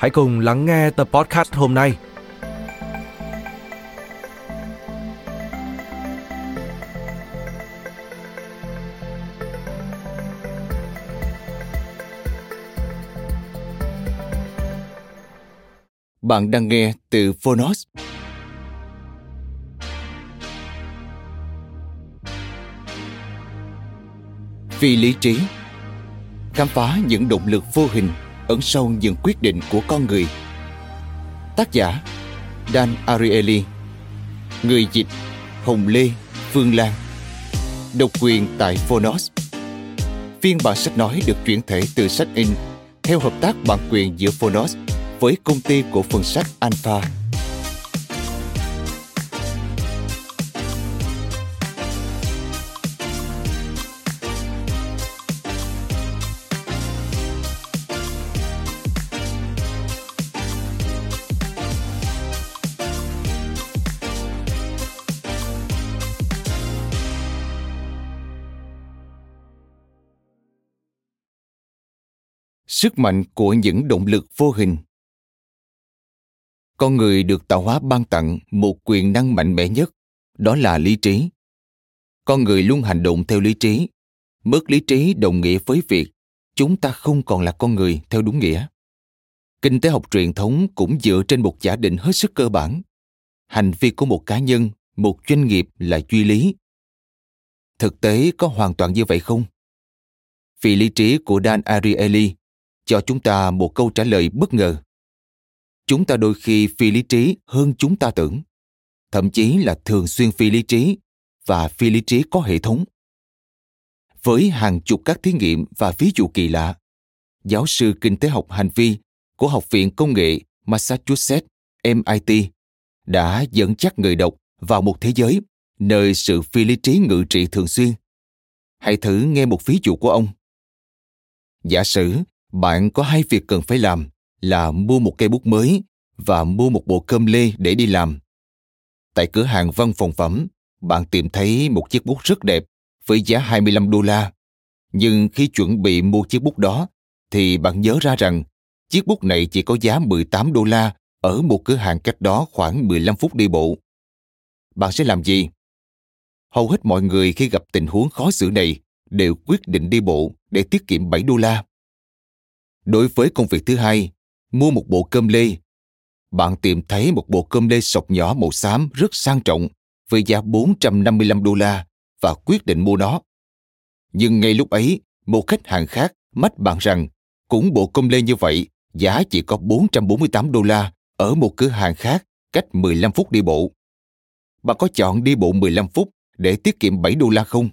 hãy cùng lắng nghe tập podcast hôm nay. Bạn đang nghe từ Phonos. Vì lý trí, Khám phá những động lực vô hình ẩn sâu những quyết định của con người. Tác giả, Dan Ariely Người dịch, Hồng Lê, Phương Lan Độc quyền tại Phonos Phiên bản sách nói được chuyển thể từ sách in theo hợp tác bản quyền giữa Phonos với công ty cổ phần sách Alpha. Sức mạnh của những động lực vô hình. Con người được tạo hóa ban tặng một quyền năng mạnh mẽ nhất, đó là lý trí. Con người luôn hành động theo lý trí, mất lý trí đồng nghĩa với việc chúng ta không còn là con người theo đúng nghĩa. Kinh tế học truyền thống cũng dựa trên một giả định hết sức cơ bản. Hành vi của một cá nhân, một doanh nghiệp là duy lý. Thực tế có hoàn toàn như vậy không? Vì lý trí của dan ariely cho chúng ta một câu trả lời bất ngờ. Chúng ta đôi khi phi lý trí hơn chúng ta tưởng, thậm chí là thường xuyên phi lý trí và phi lý trí có hệ thống. Với hàng chục các thí nghiệm và ví dụ kỳ lạ, giáo sư kinh tế học hành vi của học viện công nghệ massachusetts mit đã dẫn dắt người đọc vào một thế giới nơi sự phi lý trí ngự trị thường xuyên. Hãy thử nghe một ví dụ của ông. Giả sử bạn có hai việc cần phải làm là mua một cây bút mới và mua một bộ cơm lê để đi làm. Tại cửa hàng văn phòng phẩm, bạn tìm thấy một chiếc bút rất đẹp với giá 25 đô la. Nhưng khi chuẩn bị mua chiếc bút đó, thì bạn nhớ ra rằng chiếc bút này chỉ có giá 18 đô la ở một cửa hàng cách đó khoảng 15 phút đi bộ. Bạn sẽ làm gì? Hầu hết mọi người khi gặp tình huống khó xử này đều quyết định đi bộ để tiết kiệm 7 đô la. Đối với công việc thứ hai, mua một bộ cơm lê. Bạn tìm thấy một bộ cơm lê sọc nhỏ màu xám rất sang trọng với giá 455 đô la và quyết định mua nó. Nhưng ngay lúc ấy, một khách hàng khác mách bạn rằng cũng bộ cơm lê như vậy, giá chỉ có 448 đô la ở một cửa hàng khác cách 15 phút đi bộ. Bạn có chọn đi bộ 15 phút để tiết kiệm 7 đô la không?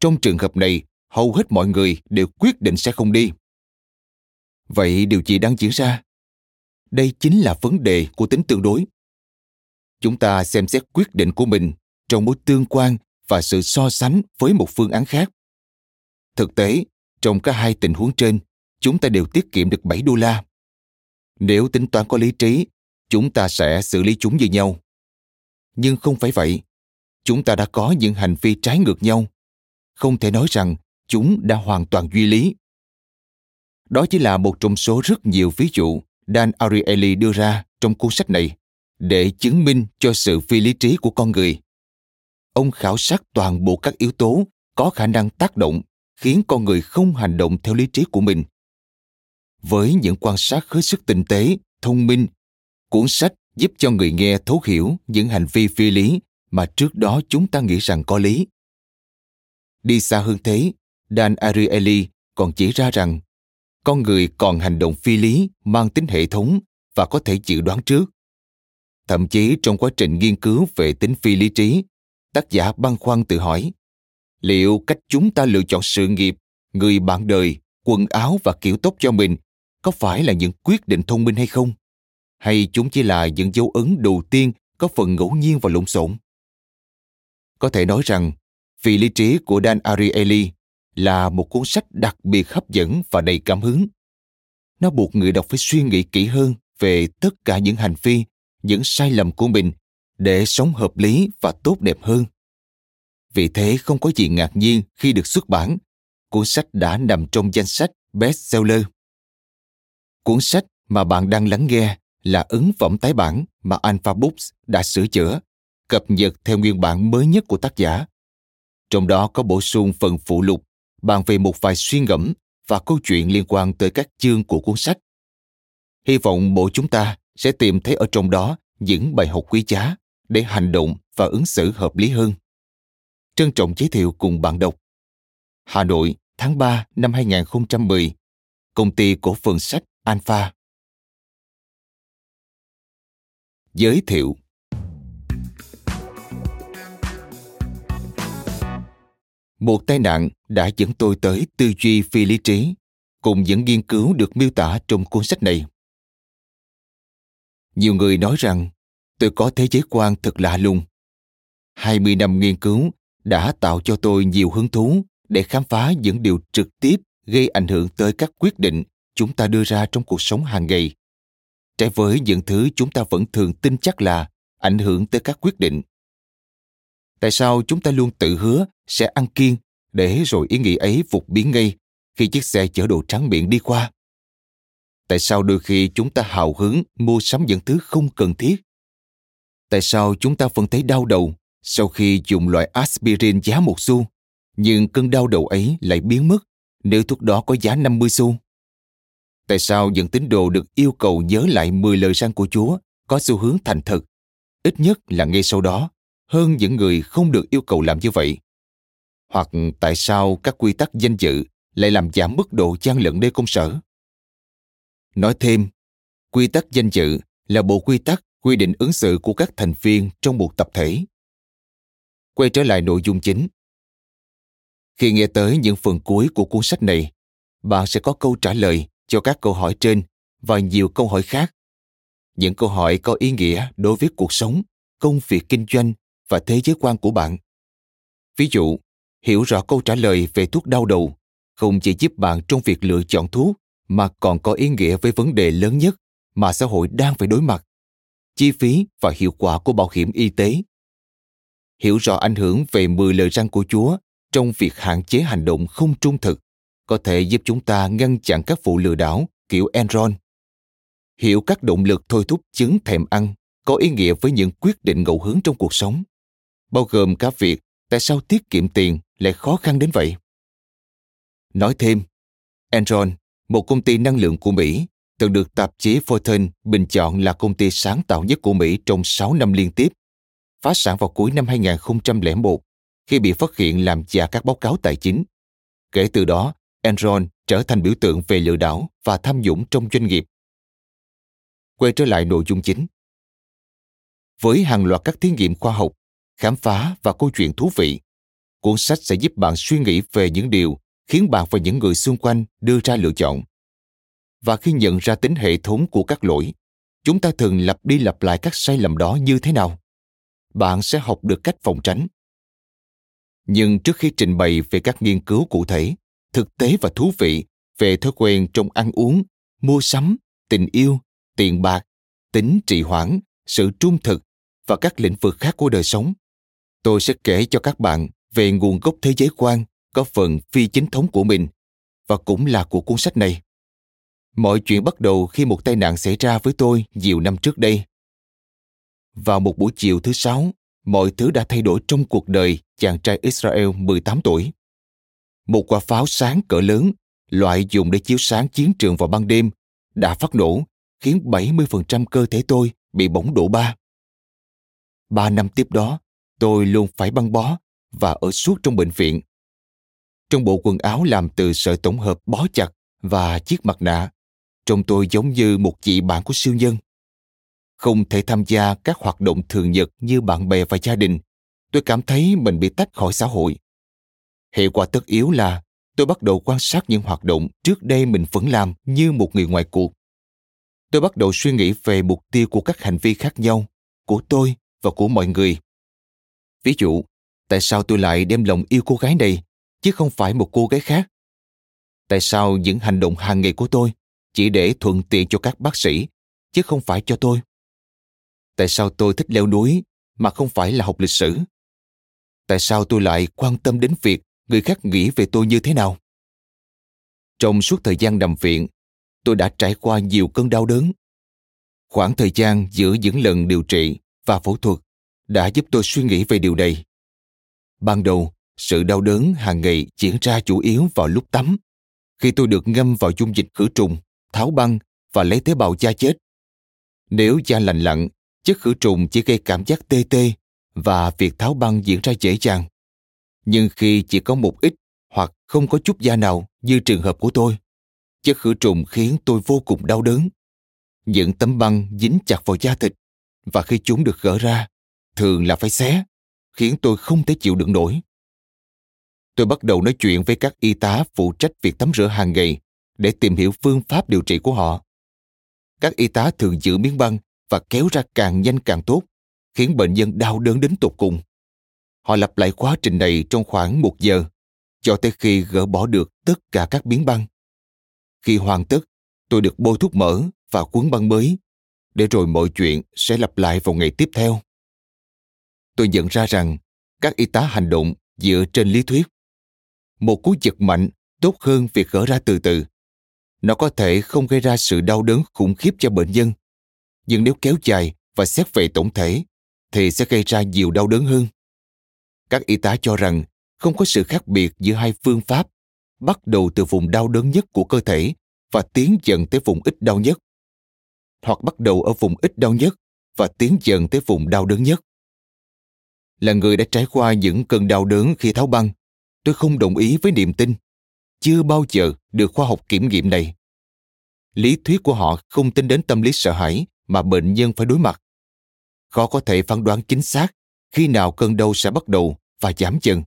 Trong trường hợp này, hầu hết mọi người đều quyết định sẽ không đi. Vậy điều gì đang diễn ra? Đây chính là vấn đề của tính tương đối. Chúng ta xem xét quyết định của mình trong mối tương quan và sự so sánh với một phương án khác. Thực tế, trong cả hai tình huống trên, chúng ta đều tiết kiệm được 7 đô la. Nếu tính toán có lý trí, chúng ta sẽ xử lý chúng như nhau. Nhưng không phải vậy. Chúng ta đã có những hành vi trái ngược nhau. Không thể nói rằng chúng đã hoàn toàn duy lý đó chỉ là một trong số rất nhiều ví dụ Dan Ariely đưa ra trong cuốn sách này để chứng minh cho sự phi lý trí của con người. Ông khảo sát toàn bộ các yếu tố có khả năng tác động khiến con người không hành động theo lý trí của mình. Với những quan sát hết sức tinh tế, thông minh, cuốn sách giúp cho người nghe thấu hiểu những hành vi phi lý mà trước đó chúng ta nghĩ rằng có lý. Đi xa hơn thế, Dan Ariely còn chỉ ra rằng con người còn hành động phi lý mang tính hệ thống và có thể dự đoán trước. Thậm chí trong quá trình nghiên cứu về tính phi lý trí, tác giả băn khoăn tự hỏi liệu cách chúng ta lựa chọn sự nghiệp, người bạn đời, quần áo và kiểu tóc cho mình có phải là những quyết định thông minh hay không? Hay chúng chỉ là những dấu ấn đầu tiên có phần ngẫu nhiên và lộn xộn? Có thể nói rằng, Phi lý trí của Dan Ariely là một cuốn sách đặc biệt hấp dẫn và đầy cảm hứng. Nó buộc người đọc phải suy nghĩ kỹ hơn về tất cả những hành vi, những sai lầm của mình để sống hợp lý và tốt đẹp hơn. Vì thế không có gì ngạc nhiên khi được xuất bản, cuốn sách đã nằm trong danh sách bestseller. Cuốn sách mà bạn đang lắng nghe là ấn phẩm tái bản mà Alpha Books đã sửa chữa, cập nhật theo nguyên bản mới nhất của tác giả. Trong đó có bổ sung phần phụ lục bàn về một vài suy ngẫm và câu chuyện liên quan tới các chương của cuốn sách. Hy vọng mỗi chúng ta sẽ tìm thấy ở trong đó những bài học quý giá để hành động và ứng xử hợp lý hơn. Trân trọng giới thiệu cùng bạn đọc. Hà Nội, tháng 3 năm 2010, công ty cổ phần sách Alpha. Giới thiệu Một tai nạn đã dẫn tôi tới tư duy phi lý trí, cùng những nghiên cứu được miêu tả trong cuốn sách này. Nhiều người nói rằng tôi có thế giới quan thật lạ lùng. 20 năm nghiên cứu đã tạo cho tôi nhiều hứng thú để khám phá những điều trực tiếp gây ảnh hưởng tới các quyết định chúng ta đưa ra trong cuộc sống hàng ngày. Trái với những thứ chúng ta vẫn thường tin chắc là ảnh hưởng tới các quyết định. Tại sao chúng ta luôn tự hứa sẽ ăn kiêng để rồi ý nghĩ ấy phục biến ngay khi chiếc xe chở đồ trắng miệng đi qua? Tại sao đôi khi chúng ta hào hứng mua sắm những thứ không cần thiết? Tại sao chúng ta vẫn thấy đau đầu sau khi dùng loại aspirin giá một xu, nhưng cơn đau đầu ấy lại biến mất nếu thuốc đó có giá 50 xu? Tại sao những tín đồ được yêu cầu nhớ lại 10 lời răn của Chúa có xu hướng thành thật, ít nhất là ngay sau đó, hơn những người không được yêu cầu làm như vậy? Hoặc tại sao các quy tắc danh dự lại làm giảm mức độ gian lận nơi công sở? Nói thêm, quy tắc danh dự là bộ quy tắc quy định ứng xử của các thành viên trong một tập thể. Quay trở lại nội dung chính. Khi nghe tới những phần cuối của cuốn sách này, bạn sẽ có câu trả lời cho các câu hỏi trên và nhiều câu hỏi khác. Những câu hỏi có ý nghĩa đối với cuộc sống, công việc kinh doanh và thế giới quan của bạn. Ví dụ, hiểu rõ câu trả lời về thuốc đau đầu không chỉ giúp bạn trong việc lựa chọn thuốc mà còn có ý nghĩa với vấn đề lớn nhất mà xã hội đang phải đối mặt chi phí và hiệu quả của bảo hiểm y tế hiểu rõ ảnh hưởng về 10 lời răn của Chúa trong việc hạn chế hành động không trung thực có thể giúp chúng ta ngăn chặn các vụ lừa đảo kiểu Enron. Hiểu các động lực thôi thúc chứng thèm ăn có ý nghĩa với những quyết định ngẫu hứng trong cuộc sống, bao gồm cả việc tại sao tiết kiệm tiền lại khó khăn đến vậy. Nói thêm, Enron, một công ty năng lượng của Mỹ, từng được tạp chí Fortune bình chọn là công ty sáng tạo nhất của Mỹ trong 6 năm liên tiếp, phá sản vào cuối năm 2001 khi bị phát hiện làm giả các báo cáo tài chính. Kể từ đó, Enron trở thành biểu tượng về lừa đảo và tham nhũng trong doanh nghiệp. Quay trở lại nội dung chính. Với hàng loạt các thí nghiệm khoa học, khám phá và câu chuyện thú vị, cuốn sách sẽ giúp bạn suy nghĩ về những điều khiến bạn và những người xung quanh đưa ra lựa chọn. Và khi nhận ra tính hệ thống của các lỗi, chúng ta thường lặp đi lặp lại các sai lầm đó như thế nào? Bạn sẽ học được cách phòng tránh. Nhưng trước khi trình bày về các nghiên cứu cụ thể, thực tế và thú vị về thói quen trong ăn uống, mua sắm, tình yêu, tiền bạc, tính trì hoãn, sự trung thực và các lĩnh vực khác của đời sống. Tôi sẽ kể cho các bạn về nguồn gốc thế giới quan có phần phi chính thống của mình và cũng là của cuốn sách này. Mọi chuyện bắt đầu khi một tai nạn xảy ra với tôi nhiều năm trước đây. Vào một buổi chiều thứ sáu, mọi thứ đã thay đổi trong cuộc đời chàng trai Israel 18 tuổi. Một quả pháo sáng cỡ lớn, loại dùng để chiếu sáng chiến trường vào ban đêm, đã phát nổ, khiến 70% cơ thể tôi bị bỏng độ ba. Ba năm tiếp đó, tôi luôn phải băng bó và ở suốt trong bệnh viện. Trong bộ quần áo làm từ sợi tổng hợp bó chặt và chiếc mặt nạ, trông tôi giống như một chị bạn của siêu nhân. Không thể tham gia các hoạt động thường nhật như bạn bè và gia đình, tôi cảm thấy mình bị tách khỏi xã hội. Hệ quả tất yếu là tôi bắt đầu quan sát những hoạt động trước đây mình vẫn làm như một người ngoài cuộc. Tôi bắt đầu suy nghĩ về mục tiêu của các hành vi khác nhau, của tôi và của mọi người. Ví dụ, tại sao tôi lại đem lòng yêu cô gái này, chứ không phải một cô gái khác? Tại sao những hành động hàng ngày của tôi chỉ để thuận tiện cho các bác sĩ, chứ không phải cho tôi? Tại sao tôi thích leo núi mà không phải là học lịch sử? Tại sao tôi lại quan tâm đến việc người khác nghĩ về tôi như thế nào? Trong suốt thời gian nằm viện, tôi đã trải qua nhiều cơn đau đớn. Khoảng thời gian giữa những lần điều trị và phẫu thuật đã giúp tôi suy nghĩ về điều này. Ban đầu, sự đau đớn hàng ngày diễn ra chủ yếu vào lúc tắm, khi tôi được ngâm vào dung dịch khử trùng, tháo băng và lấy tế bào da chết. Nếu da lành lặn, chất khử trùng chỉ gây cảm giác tê tê và việc tháo băng diễn ra dễ dàng. Nhưng khi chỉ có một ít hoặc không có chút da nào như trường hợp của tôi, chất khử trùng khiến tôi vô cùng đau đớn. Những tấm băng dính chặt vào da thịt và khi chúng được gỡ ra, thường là phải xé, khiến tôi không thể chịu đựng nổi. Tôi bắt đầu nói chuyện với các y tá phụ trách việc tắm rửa hàng ngày để tìm hiểu phương pháp điều trị của họ. Các y tá thường giữ miếng băng và kéo ra càng nhanh càng tốt, khiến bệnh nhân đau đớn đến tột cùng. Họ lặp lại quá trình này trong khoảng một giờ, cho tới khi gỡ bỏ được tất cả các miếng băng. Khi hoàn tất, tôi được bôi thuốc mỡ và cuốn băng mới, để rồi mọi chuyện sẽ lặp lại vào ngày tiếp theo. Tôi nhận ra rằng các y tá hành động dựa trên lý thuyết. Một cú giật mạnh tốt hơn việc gỡ ra từ từ. Nó có thể không gây ra sự đau đớn khủng khiếp cho bệnh nhân, nhưng nếu kéo dài và xét về tổng thể thì sẽ gây ra nhiều đau đớn hơn. Các y tá cho rằng không có sự khác biệt giữa hai phương pháp, bắt đầu từ vùng đau đớn nhất của cơ thể và tiến dần tới vùng ít đau nhất. Hoặc bắt đầu ở vùng ít đau nhất và tiến dần tới vùng đau đớn nhất. Là người đã trải qua những cơn đau đớn khi tháo băng, tôi không đồng ý với niềm tin. Chưa bao giờ được khoa học kiểm nghiệm này. Lý thuyết của họ không tính đến tâm lý sợ hãi mà bệnh nhân phải đối mặt. Khó có thể phán đoán chính xác khi nào cơn đau sẽ bắt đầu và giảm dần,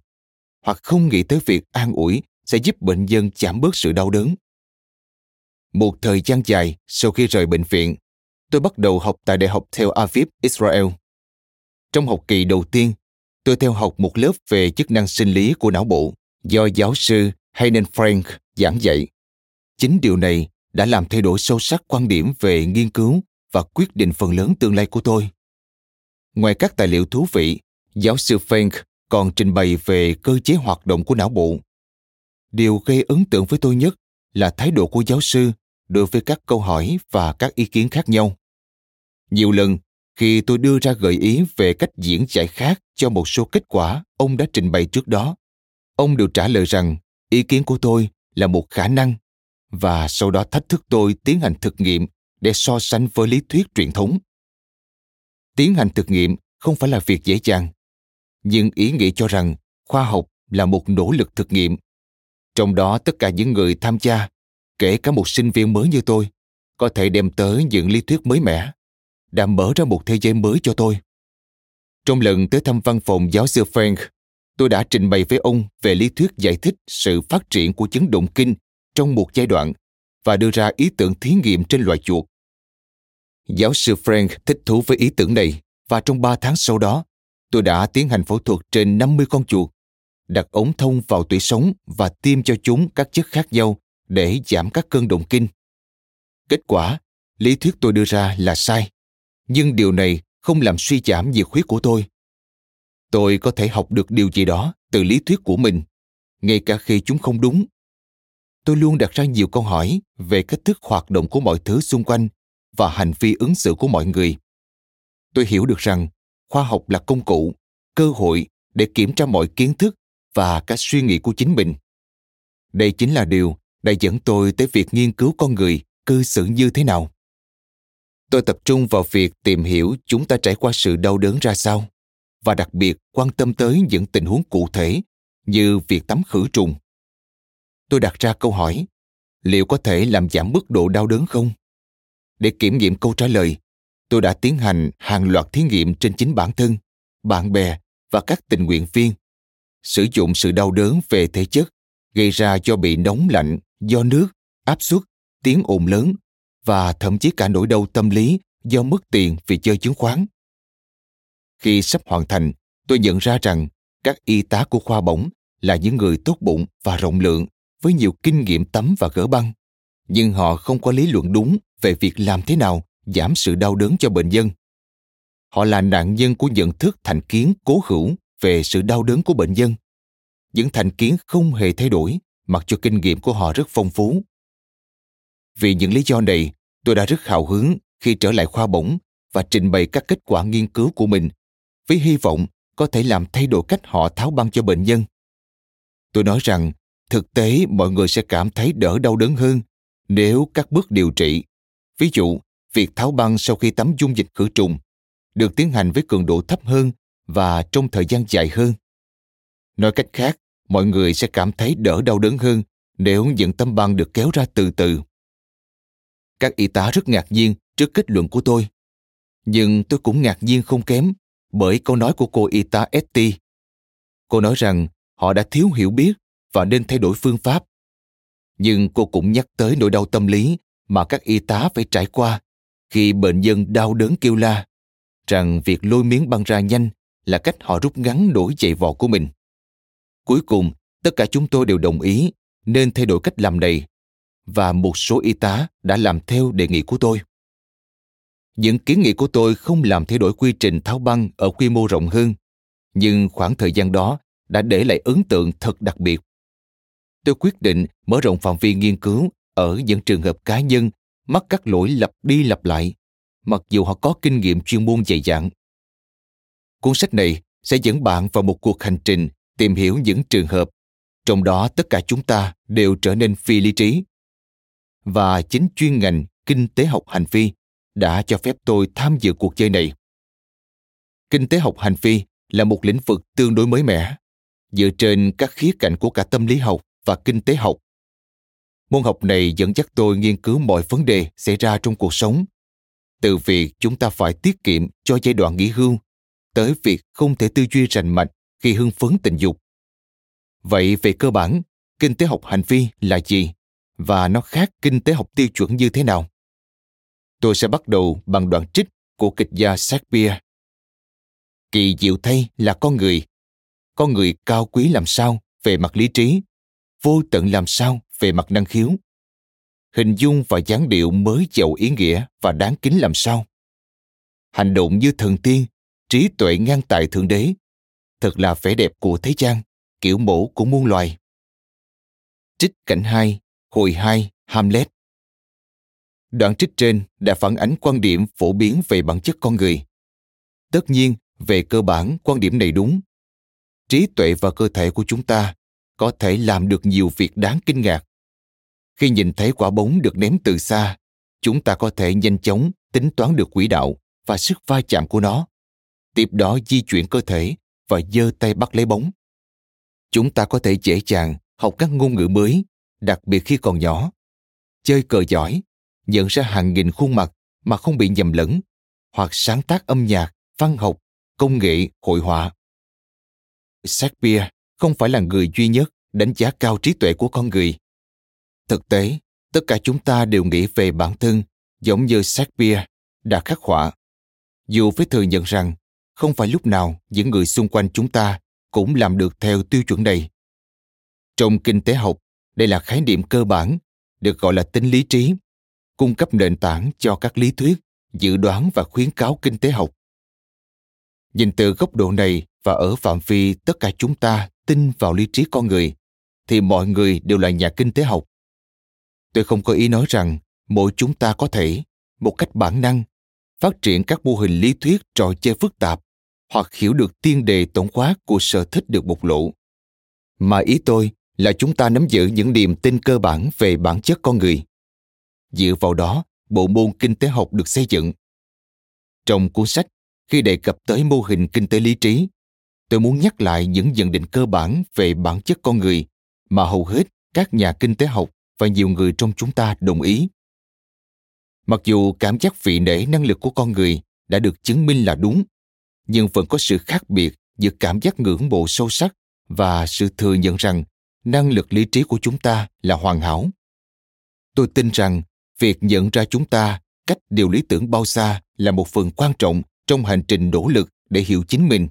hoặc không nghĩ tới việc an ủi sẽ giúp bệnh nhân giảm bớt sự đau đớn. Một thời gian dài sau khi rời bệnh viện, tôi bắt đầu học tại Đại học Tel Aviv, Israel. Trong học kỳ đầu tiên, tôi theo học một lớp về chức năng sinh lý của não bộ do giáo sư Hayden Frank giảng dạy. Chính điều này đã làm thay đổi sâu sắc quan điểm về nghiên cứu và quyết định phần lớn tương lai của tôi. Ngoài các tài liệu thú vị, giáo sư Frank còn trình bày về cơ chế hoạt động của não bộ. Điều gây ấn tượng với tôi nhất là thái độ của giáo sư đối với các câu hỏi và các ý kiến khác nhau. Nhiều lần, khi tôi đưa ra gợi ý về cách diễn giải khác cho một số kết quả ông đã trình bày trước đó, ông đều trả lời rằng ý kiến của tôi là một khả năng và sau đó thách thức tôi tiến hành thực nghiệm để so sánh với lý thuyết truyền thống. Tiến hành thực nghiệm không phải là việc dễ dàng, nhưng ý nghĩ cho rằng khoa học là một nỗ lực thực nghiệm. Trong đó tất cả những người tham gia, kể cả một sinh viên mới như tôi, có thể đem tới những lý thuyết mới mẻ, đã mở ra một thế giới mới cho tôi. Trong lần tới thăm văn phòng giáo sư Frank, tôi đã trình bày với ông về lý thuyết giải thích sự phát triển của chấn động kinh trong một giai đoạn và đưa ra ý tưởng thí nghiệm trên loài chuột. Giáo sư Frank thích thú với ý tưởng này và trong 3 tháng sau đó, tôi đã tiến hành phẫu thuật trên 50 con chuột, đặt ống thông vào tủy sống và tiêm cho chúng các chất khác nhau để giảm các cơn động kinh. Kết quả, lý thuyết tôi đưa ra là sai, nhưng điều này không làm suy giảm nhiệt huyết của tôi. Tôi có thể học được điều gì đó từ lý thuyết của mình, ngay cả khi chúng không đúng. Tôi luôn đặt ra nhiều câu hỏi về cách thức hoạt động của mọi thứ xung quanh và hành vi ứng xử của mọi người. Tôi hiểu được rằng khoa học là công cụ, cơ hội để kiểm tra mọi kiến thức và các suy nghĩ của chính mình. Đây chính là điều đã dẫn tôi tới việc nghiên cứu con người cư xử như thế nào tôi tập trung vào việc tìm hiểu chúng ta trải qua sự đau đớn ra sao. Và đặc biệt quan tâm tới những tình huống cụ thể, như việc tắm khử trùng. Tôi đặt ra câu hỏi, liệu có thể làm giảm mức độ đau đớn không? Để kiểm nghiệm câu trả lời, tôi đã tiến hành hàng loạt thí nghiệm trên chính bản thân, bạn bè và các tình nguyện viên. Sử dụng sự đau đớn về thể chất gây ra do bị nóng lạnh, do nước, áp suất, tiếng ồn lớn và thậm chí cả nỗi đau tâm lý do mất tiền vì chơi chứng khoán. Khi sắp hoàn thành, tôi nhận ra rằng các y tá của khoa bổng là những người tốt bụng và rộng lượng, với nhiều kinh nghiệm tắm và gỡ băng. Nhưng họ không có lý luận đúng về việc làm thế nào giảm sự đau đớn cho bệnh nhân. Họ là nạn nhân của nhận thức thành kiến cố hữu về sự đau đớn của bệnh nhân. Những thành kiến không hề thay đổi, mặc cho kinh nghiệm của họ rất phong phú. Vì những lý do này tôi đã rất hào hứng khi trở lại khoa bổng và trình bày các kết quả nghiên cứu của mình, với hy vọng có thể làm thay đổi cách họ tháo băng cho bệnh nhân. Tôi nói rằng, thực tế mọi người sẽ cảm thấy đỡ đau đớn hơn nếu các bước điều trị, ví dụ, việc tháo băng sau khi tắm dung dịch khử trùng, được tiến hành với cường độ thấp hơn và trong thời gian dài hơn. Nói cách khác, mọi người sẽ cảm thấy đỡ đau đớn hơn nếu những tấm băng được kéo ra từ từ các y tá rất ngạc nhiên trước kết luận của tôi nhưng tôi cũng ngạc nhiên không kém bởi câu nói của cô y tá Etty. Cô nói rằng họ đã thiếu hiểu biết và nên thay đổi phương pháp. Nhưng cô cũng nhắc tới nỗi đau tâm lý mà các y tá phải trải qua khi bệnh nhân đau đớn kêu la, rằng việc lôi miếng băng ra nhanh là cách họ rút ngắn nỗi dậy vò của mình. Cuối cùng, tất cả chúng tôi đều đồng ý nên thay đổi cách làm này và một số y tá đã làm theo đề nghị của tôi. Những kiến nghị của tôi không làm thay đổi quy trình tháo băng ở quy mô rộng hơn, nhưng khoảng thời gian đó đã để lại ấn tượng thật đặc biệt. Tôi quyết định mở rộng phạm vi nghiên cứu ở những trường hợp cá nhân mắc các lỗi lặp đi lặp lại, mặc dù họ có kinh nghiệm chuyên môn dày dặn. Cuốn sách này sẽ dẫn bạn vào một cuộc hành trình tìm hiểu những trường hợp, trong đó tất cả chúng ta đều trở nên phi lý trí. Và chính chuyên ngành kinh tế học hành vi đã cho phép tôi tham dự cuộc chơi này. Kinh tế học hành vi là một lĩnh vực tương đối mới mẻ, dựa trên các khía cạnh của cả tâm lý học và kinh tế học. Môn học này dẫn dắt tôi nghiên cứu mọi vấn đề xảy ra trong cuộc sống, từ việc chúng ta phải tiết kiệm cho giai đoạn nghỉ hưu, tới việc không thể tư duy rành mạch khi hưng phấn tình dục. Vậy về cơ bản, kinh tế học hành vi là gì và nó khác kinh tế học tiêu chuẩn như thế nào? tôi sẽ bắt đầu bằng đoạn trích của kịch gia Shakespeare. Kỳ diệu thay là con người. Con người cao quý làm sao về mặt lý trí, vô tận làm sao về mặt năng khiếu. Hình dung và dáng điệu mới giàu ý nghĩa và đáng kính làm sao. Hành động như thần tiên, trí tuệ ngang tài thượng đế. Thật là vẻ đẹp của thế gian, kiểu mẫu của muôn loài. Trích cảnh 2, hồi 2, Hamlet Đoạn trích trên đã phản ánh quan điểm phổ biến về bản chất con người. Tất nhiên, về cơ bản, quan điểm này đúng. Trí tuệ và cơ thể của chúng ta có thể làm được nhiều việc đáng kinh ngạc. Khi nhìn thấy quả bóng được ném từ xa, chúng ta có thể nhanh chóng tính toán được quỹ đạo và sức va chạm của nó. Tiếp đó di chuyển cơ thể và giơ tay bắt lấy bóng. Chúng ta có thể dễ dàng học các ngôn ngữ mới, đặc biệt khi còn nhỏ. Chơi cờ giỏi nhận ra hàng nghìn khuôn mặt mà không bị nhầm lẫn, hoặc sáng tác âm nhạc, văn học, công nghệ, hội họa. Shakespeare không phải là người duy nhất đánh giá cao trí tuệ của con người. Thực tế, tất cả chúng ta đều nghĩ về bản thân giống như Shakespeare đã khắc họa. Dù phải thừa nhận rằng không phải lúc nào những người xung quanh chúng ta cũng làm được theo tiêu chuẩn này. Trong kinh tế học, đây là khái niệm cơ bản, được gọi là tính lý trí cung cấp nền tảng cho các lý thuyết dự đoán và khuyến cáo kinh tế học. Nhìn từ góc độ này và ở phạm vi tất cả chúng ta tin vào lý trí con người thì mọi người đều là nhà kinh tế học. Tôi không có ý nói rằng mỗi chúng ta có thể một cách bản năng phát triển các mô hình lý thuyết trò chơi phức tạp hoặc hiểu được tiên đề tổng quát của sở thích được bộc lộ. Mà ý tôi là chúng ta nắm giữ những niềm tin cơ bản về bản chất con người Dựa vào đó, bộ môn kinh tế học được xây dựng. Trong cuốn sách, khi đề cập tới mô hình kinh tế lý trí, tôi muốn nhắc lại những nhận định cơ bản về bản chất con người mà hầu hết các nhà kinh tế học và nhiều người trong chúng ta đồng ý. Mặc dù cảm giác vị nể năng lực của con người đã được chứng minh là đúng, nhưng vẫn có sự khác biệt giữa cảm giác ngưỡng mộ sâu sắc và sự thừa nhận rằng năng lực lý trí của chúng ta là hoàn hảo. Tôi tin rằng việc nhận ra chúng ta cách điều lý tưởng bao xa là một phần quan trọng trong hành trình nỗ lực để hiểu chính mình.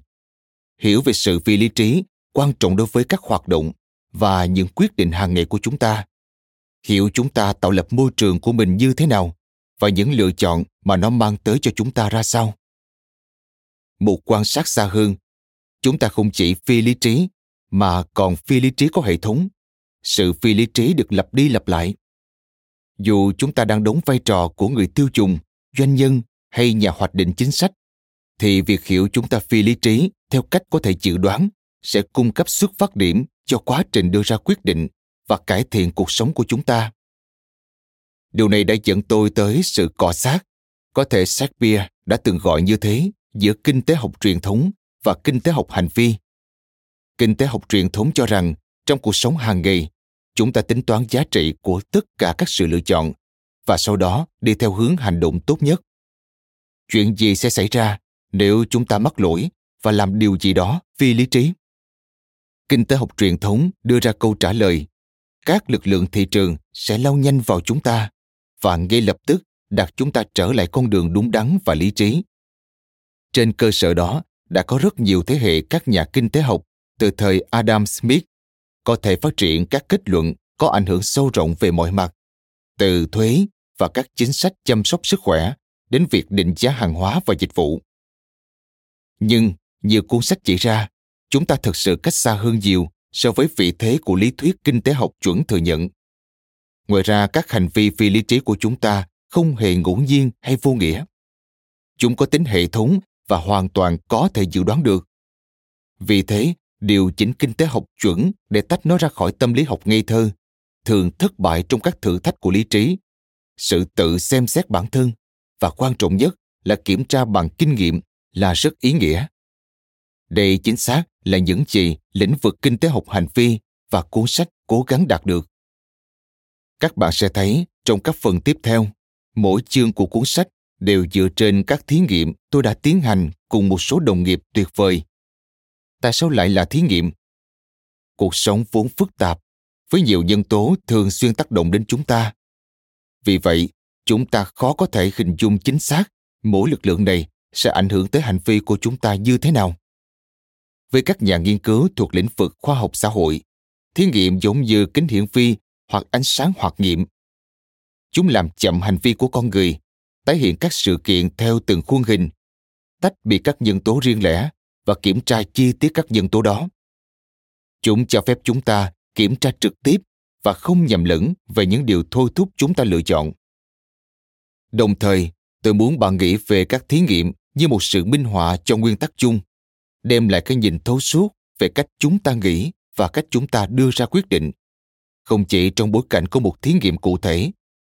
Hiểu về sự phi lý trí quan trọng đối với các hoạt động và những quyết định hàng ngày của chúng ta. Hiểu chúng ta tạo lập môi trường của mình như thế nào và những lựa chọn mà nó mang tới cho chúng ta ra sao. Một quan sát xa hơn, chúng ta không chỉ phi lý trí mà còn phi lý trí có hệ thống. Sự phi lý trí được lặp đi lặp lại. Dù chúng ta đang đóng vai trò của người tiêu dùng, doanh nhân hay nhà hoạch định chính sách, thì việc hiểu chúng ta phi lý trí theo cách có thể dự đoán sẽ cung cấp xuất phát điểm cho quá trình đưa ra quyết định và cải thiện cuộc sống của chúng ta. Điều này đã dẫn tôi tới sự cọ sát, có thể Shakespeare đã từng gọi như thế giữa kinh tế học truyền thống và kinh tế học hành vi. Kinh tế học truyền thống cho rằng trong cuộc sống hàng ngày, chúng ta tính toán giá trị của tất cả các sự lựa chọn và sau đó đi theo hướng hành động tốt nhất. Chuyện gì sẽ xảy ra nếu chúng ta mắc lỗi và làm điều gì đó phi lý trí? Kinh tế học truyền thống đưa ra câu trả lời các lực lượng thị trường sẽ lao nhanh vào chúng ta và ngay lập tức đặt chúng ta trở lại con đường đúng đắn và lý trí. Trên cơ sở đó, đã có rất nhiều thế hệ các nhà kinh tế học từ thời Adam Smith có thể phát triển các kết luận có ảnh hưởng sâu rộng về mọi mặt, từ thuế và các chính sách chăm sóc sức khỏe đến việc định giá hàng hóa và dịch vụ. Nhưng, như cuốn sách chỉ ra, chúng ta thực sự cách xa hơn nhiều so với vị thế của lý thuyết kinh tế học chuẩn thừa nhận. Ngoài ra, các hành vi phi lý trí của chúng ta không hề ngẫu nhiên hay vô nghĩa. Chúng có tính hệ thống và hoàn toàn có thể dự đoán được. Vì thế, điều chỉnh kinh tế học chuẩn để tách nó ra khỏi tâm lý học ngây thơ, thường thất bại trong các thử thách của lý trí. Sự tự xem xét bản thân và quan trọng nhất là kiểm tra bằng kinh nghiệm là rất ý nghĩa. Đây chính xác là những gì lĩnh vực kinh tế học hành vi và cuốn sách cố gắng đạt được. Các bạn sẽ thấy trong các phần tiếp theo, mỗi chương của cuốn sách đều dựa trên các thí nghiệm tôi đã tiến hành cùng một số đồng nghiệp tuyệt vời tại sao lại là thí nghiệm? Cuộc sống vốn phức tạp, với nhiều nhân tố thường xuyên tác động đến chúng ta. Vì vậy, chúng ta khó có thể hình dung chính xác mỗi lực lượng này sẽ ảnh hưởng tới hành vi của chúng ta như thế nào. Với các nhà nghiên cứu thuộc lĩnh vực khoa học xã hội, thí nghiệm giống như kính hiển vi hoặc ánh sáng hoạt nghiệm. Chúng làm chậm hành vi của con người, tái hiện các sự kiện theo từng khuôn hình, tách biệt các nhân tố riêng lẻ và kiểm tra chi tiết các nhân tố đó. Chúng cho phép chúng ta kiểm tra trực tiếp và không nhầm lẫn về những điều thôi thúc chúng ta lựa chọn. Đồng thời, tôi muốn bạn nghĩ về các thí nghiệm như một sự minh họa cho nguyên tắc chung, đem lại cái nhìn thấu suốt về cách chúng ta nghĩ và cách chúng ta đưa ra quyết định. Không chỉ trong bối cảnh của một thí nghiệm cụ thể,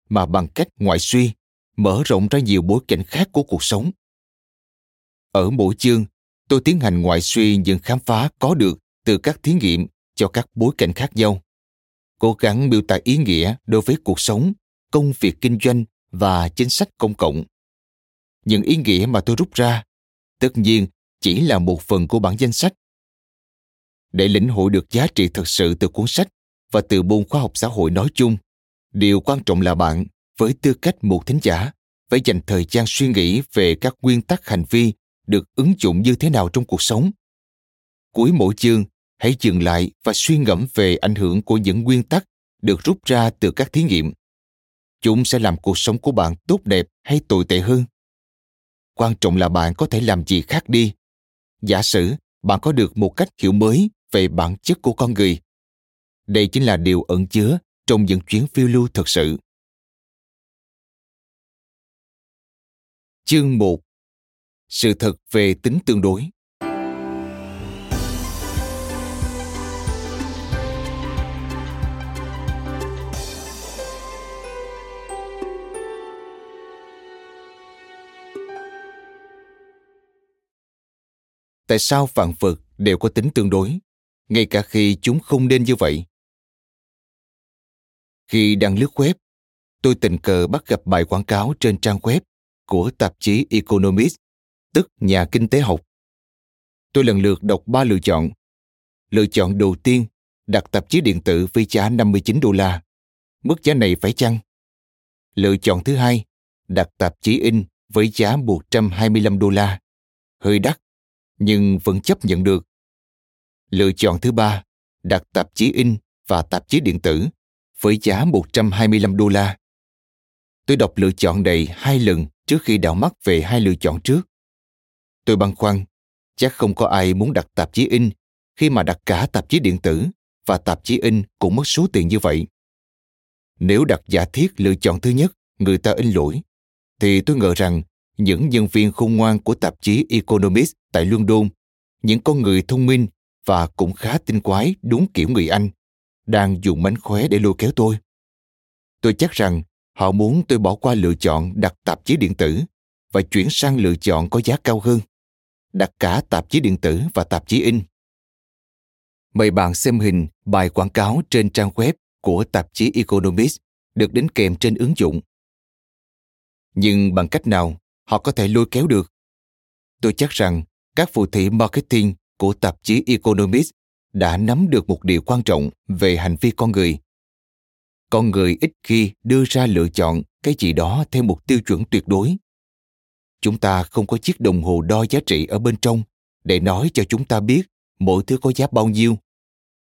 mà bằng cách ngoại suy, mở rộng ra nhiều bối cảnh khác của cuộc sống. Ở mỗi chương tôi tiến hành ngoại suy những khám phá có được từ các thí nghiệm cho các bối cảnh khác nhau. Cố gắng miêu tả ý nghĩa đối với cuộc sống, công việc kinh doanh và chính sách công cộng. Những ý nghĩa mà tôi rút ra, tất nhiên, chỉ là một phần của bản danh sách. Để lĩnh hội được giá trị thực sự từ cuốn sách và từ môn khoa học xã hội nói chung, điều quan trọng là bạn, với tư cách một thính giả, phải dành thời gian suy nghĩ về các nguyên tắc hành vi được ứng dụng như thế nào trong cuộc sống. Cuối mỗi chương, hãy dừng lại và suy ngẫm về ảnh hưởng của những nguyên tắc được rút ra từ các thí nghiệm. Chúng sẽ làm cuộc sống của bạn tốt đẹp hay tồi tệ hơn. Quan trọng là bạn có thể làm gì khác đi. Giả sử, bạn có được một cách hiểu mới về bản chất của con người. Đây chính là điều ẩn chứa trong những chuyến phiêu lưu thực sự. Chương 1 sự thật về tính tương đối tại sao vạn vật đều có tính tương đối, ngay cả khi chúng không nên như vậy. Khi đang lướt web, tôi tình cờ bắt gặp bài quảng cáo trên trang web của tạp chí Economist, tức nhà kinh tế học. Tôi lần lượt đọc ba lựa chọn. Lựa chọn đầu tiên đặt tạp chí điện tử với giá 59 đô la. Mức giá này phải chăng? Lựa chọn thứ hai, đặt tạp chí in với giá 125 đô la. Hơi đắt, nhưng vẫn chấp nhận được. Lựa chọn thứ ba, đặt tạp chí in và tạp chí điện tử với giá 125 đô la. Tôi đọc lựa chọn này hai lần trước khi đảo mắt về hai lựa chọn trước. Tôi băn khoăn, chắc không có ai muốn đặt tạp chí in khi mà đặt cả tạp chí điện tử và tạp chí in cũng mất số tiền như vậy. Nếu đặt giả thiết lựa chọn thứ nhất, người ta in lỗi, thì tôi ngờ rằng những nhân viên khôn ngoan của tạp chí Economist tại London, những con người thông minh và cũng khá tinh quái đúng kiểu người Anh, đang dùng mánh khóe để lôi kéo tôi. Tôi chắc rằng họ muốn tôi bỏ qua lựa chọn đặt tạp chí điện tử và chuyển sang lựa chọn có giá cao hơn, đặt cả tạp chí điện tử và tạp chí in. Mời bạn xem hình bài quảng cáo trên trang web của tạp chí Economist, được đính kèm trên ứng dụng. Nhưng bằng cách nào họ có thể lôi kéo được? Tôi chắc rằng các phù thủy marketing của tạp chí Economist đã nắm được một điều quan trọng về hành vi con người. Con người ít khi đưa ra lựa chọn cái gì đó theo một tiêu chuẩn tuyệt đối. Chúng ta không có chiếc đồng hồ đo giá trị ở bên trong để nói cho chúng ta biết mỗi thứ có giá bao nhiêu.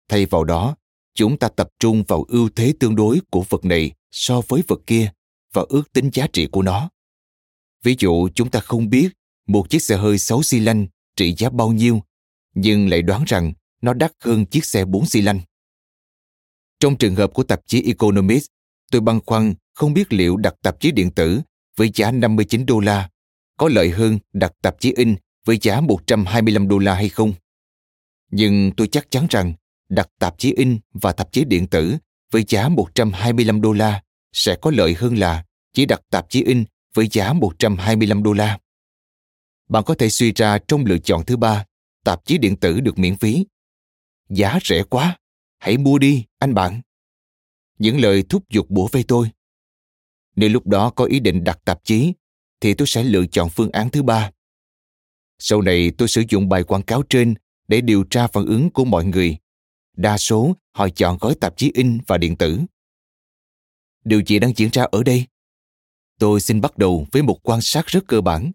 Thay vào đó, chúng ta tập trung vào ưu thế tương đối của vật này so với vật kia và ước tính giá trị của nó. Ví dụ chúng ta không biết một chiếc xe hơi 6 xi lanh trị giá bao nhiêu, nhưng lại đoán rằng nó đắt hơn chiếc xe 4 xi lanh. Trong trường hợp của tạp chí Economist, tôi băn khoăn không biết liệu đặt tạp chí điện tử với giá 59 đô la có lợi hơn đặt tạp chí in với giá 125 đô la hay không. Nhưng tôi chắc chắn rằng đặt tạp chí in và tạp chí điện tử với giá 125 đô la sẽ có lợi hơn là chỉ đặt tạp chí in với giá 125 đô la. Bạn có thể suy ra trong lựa chọn thứ ba, tạp chí điện tử được miễn phí. Giá rẻ quá, hãy mua đi, anh bạn. Những lời thúc giục bủa vây tôi. Nếu lúc đó có ý định đặt tạp chí, thì tôi sẽ lựa chọn phương án thứ ba. Sau này, tôi sử dụng bài quảng cáo trên để điều tra phản ứng của mọi người. Đa số, họ chọn gói tạp chí in và điện tử. Điều gì đang diễn ra ở đây? Tôi xin bắt đầu với một quan sát rất cơ bản.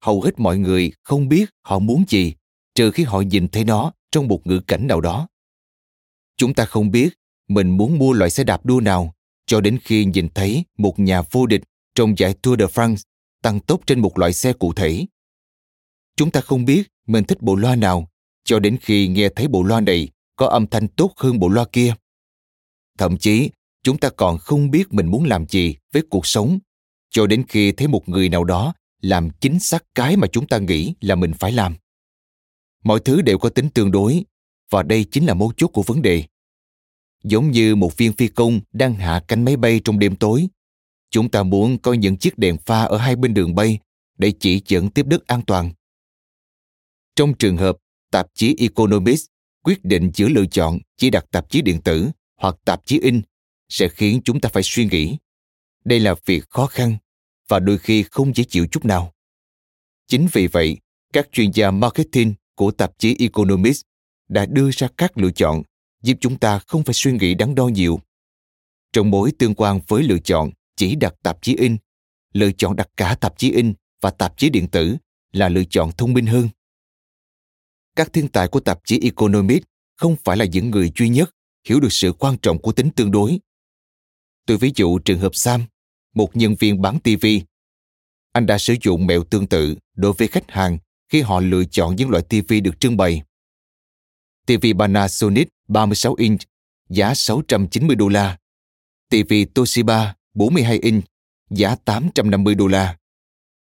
Hầu hết mọi người không biết họ muốn gì, trừ khi họ nhìn thấy nó trong một ngữ cảnh nào đó. Chúng ta không biết mình muốn mua loại xe đạp đua nào cho đến khi nhìn thấy một nhà vô địch trong giải Tour de France tăng tốc trên một loại xe cụ thể. Chúng ta không biết mình thích bộ loa nào cho đến khi nghe thấy bộ loa này có âm thanh tốt hơn bộ loa kia. Thậm chí, chúng ta còn không biết mình muốn làm gì với cuộc sống cho đến khi thấy một người nào đó làm chính xác cái mà chúng ta nghĩ là mình phải làm. Mọi thứ đều có tính tương đối và đây chính là mấu chốt của vấn đề. Giống như một viên phi công đang hạ cánh máy bay trong đêm tối, chúng ta muốn có những chiếc đèn pha ở hai bên đường bay để chỉ dẫn tiếp đất an toàn. Trong trường hợp tạp chí Economist quyết định giữa lựa chọn chỉ đặt tạp chí điện tử hoặc tạp chí in sẽ khiến chúng ta phải suy nghĩ. Đây là việc khó khăn và đôi khi không dễ chịu chút nào. Chính vì vậy, các chuyên gia marketing của tạp chí Economist đã đưa ra các lựa chọn giúp chúng ta không phải suy nghĩ đắn đo nhiều. Trong mối tương quan với lựa chọn chỉ đặt tạp chí in, lựa chọn đặt cả tạp chí in và tạp chí điện tử là lựa chọn thông minh hơn. Các thiên tài của tạp chí Economist không phải là những người duy nhất hiểu được sự quan trọng của tính tương đối. Tôi ví dụ trường hợp Sam, một nhân viên bán TV. Anh đã sử dụng mẹo tương tự đối với khách hàng khi họ lựa chọn những loại TV được trưng bày. TV Panasonic 36 inch, giá 690 đô la. TV Toshiba 42 inch, giá 850 đô la.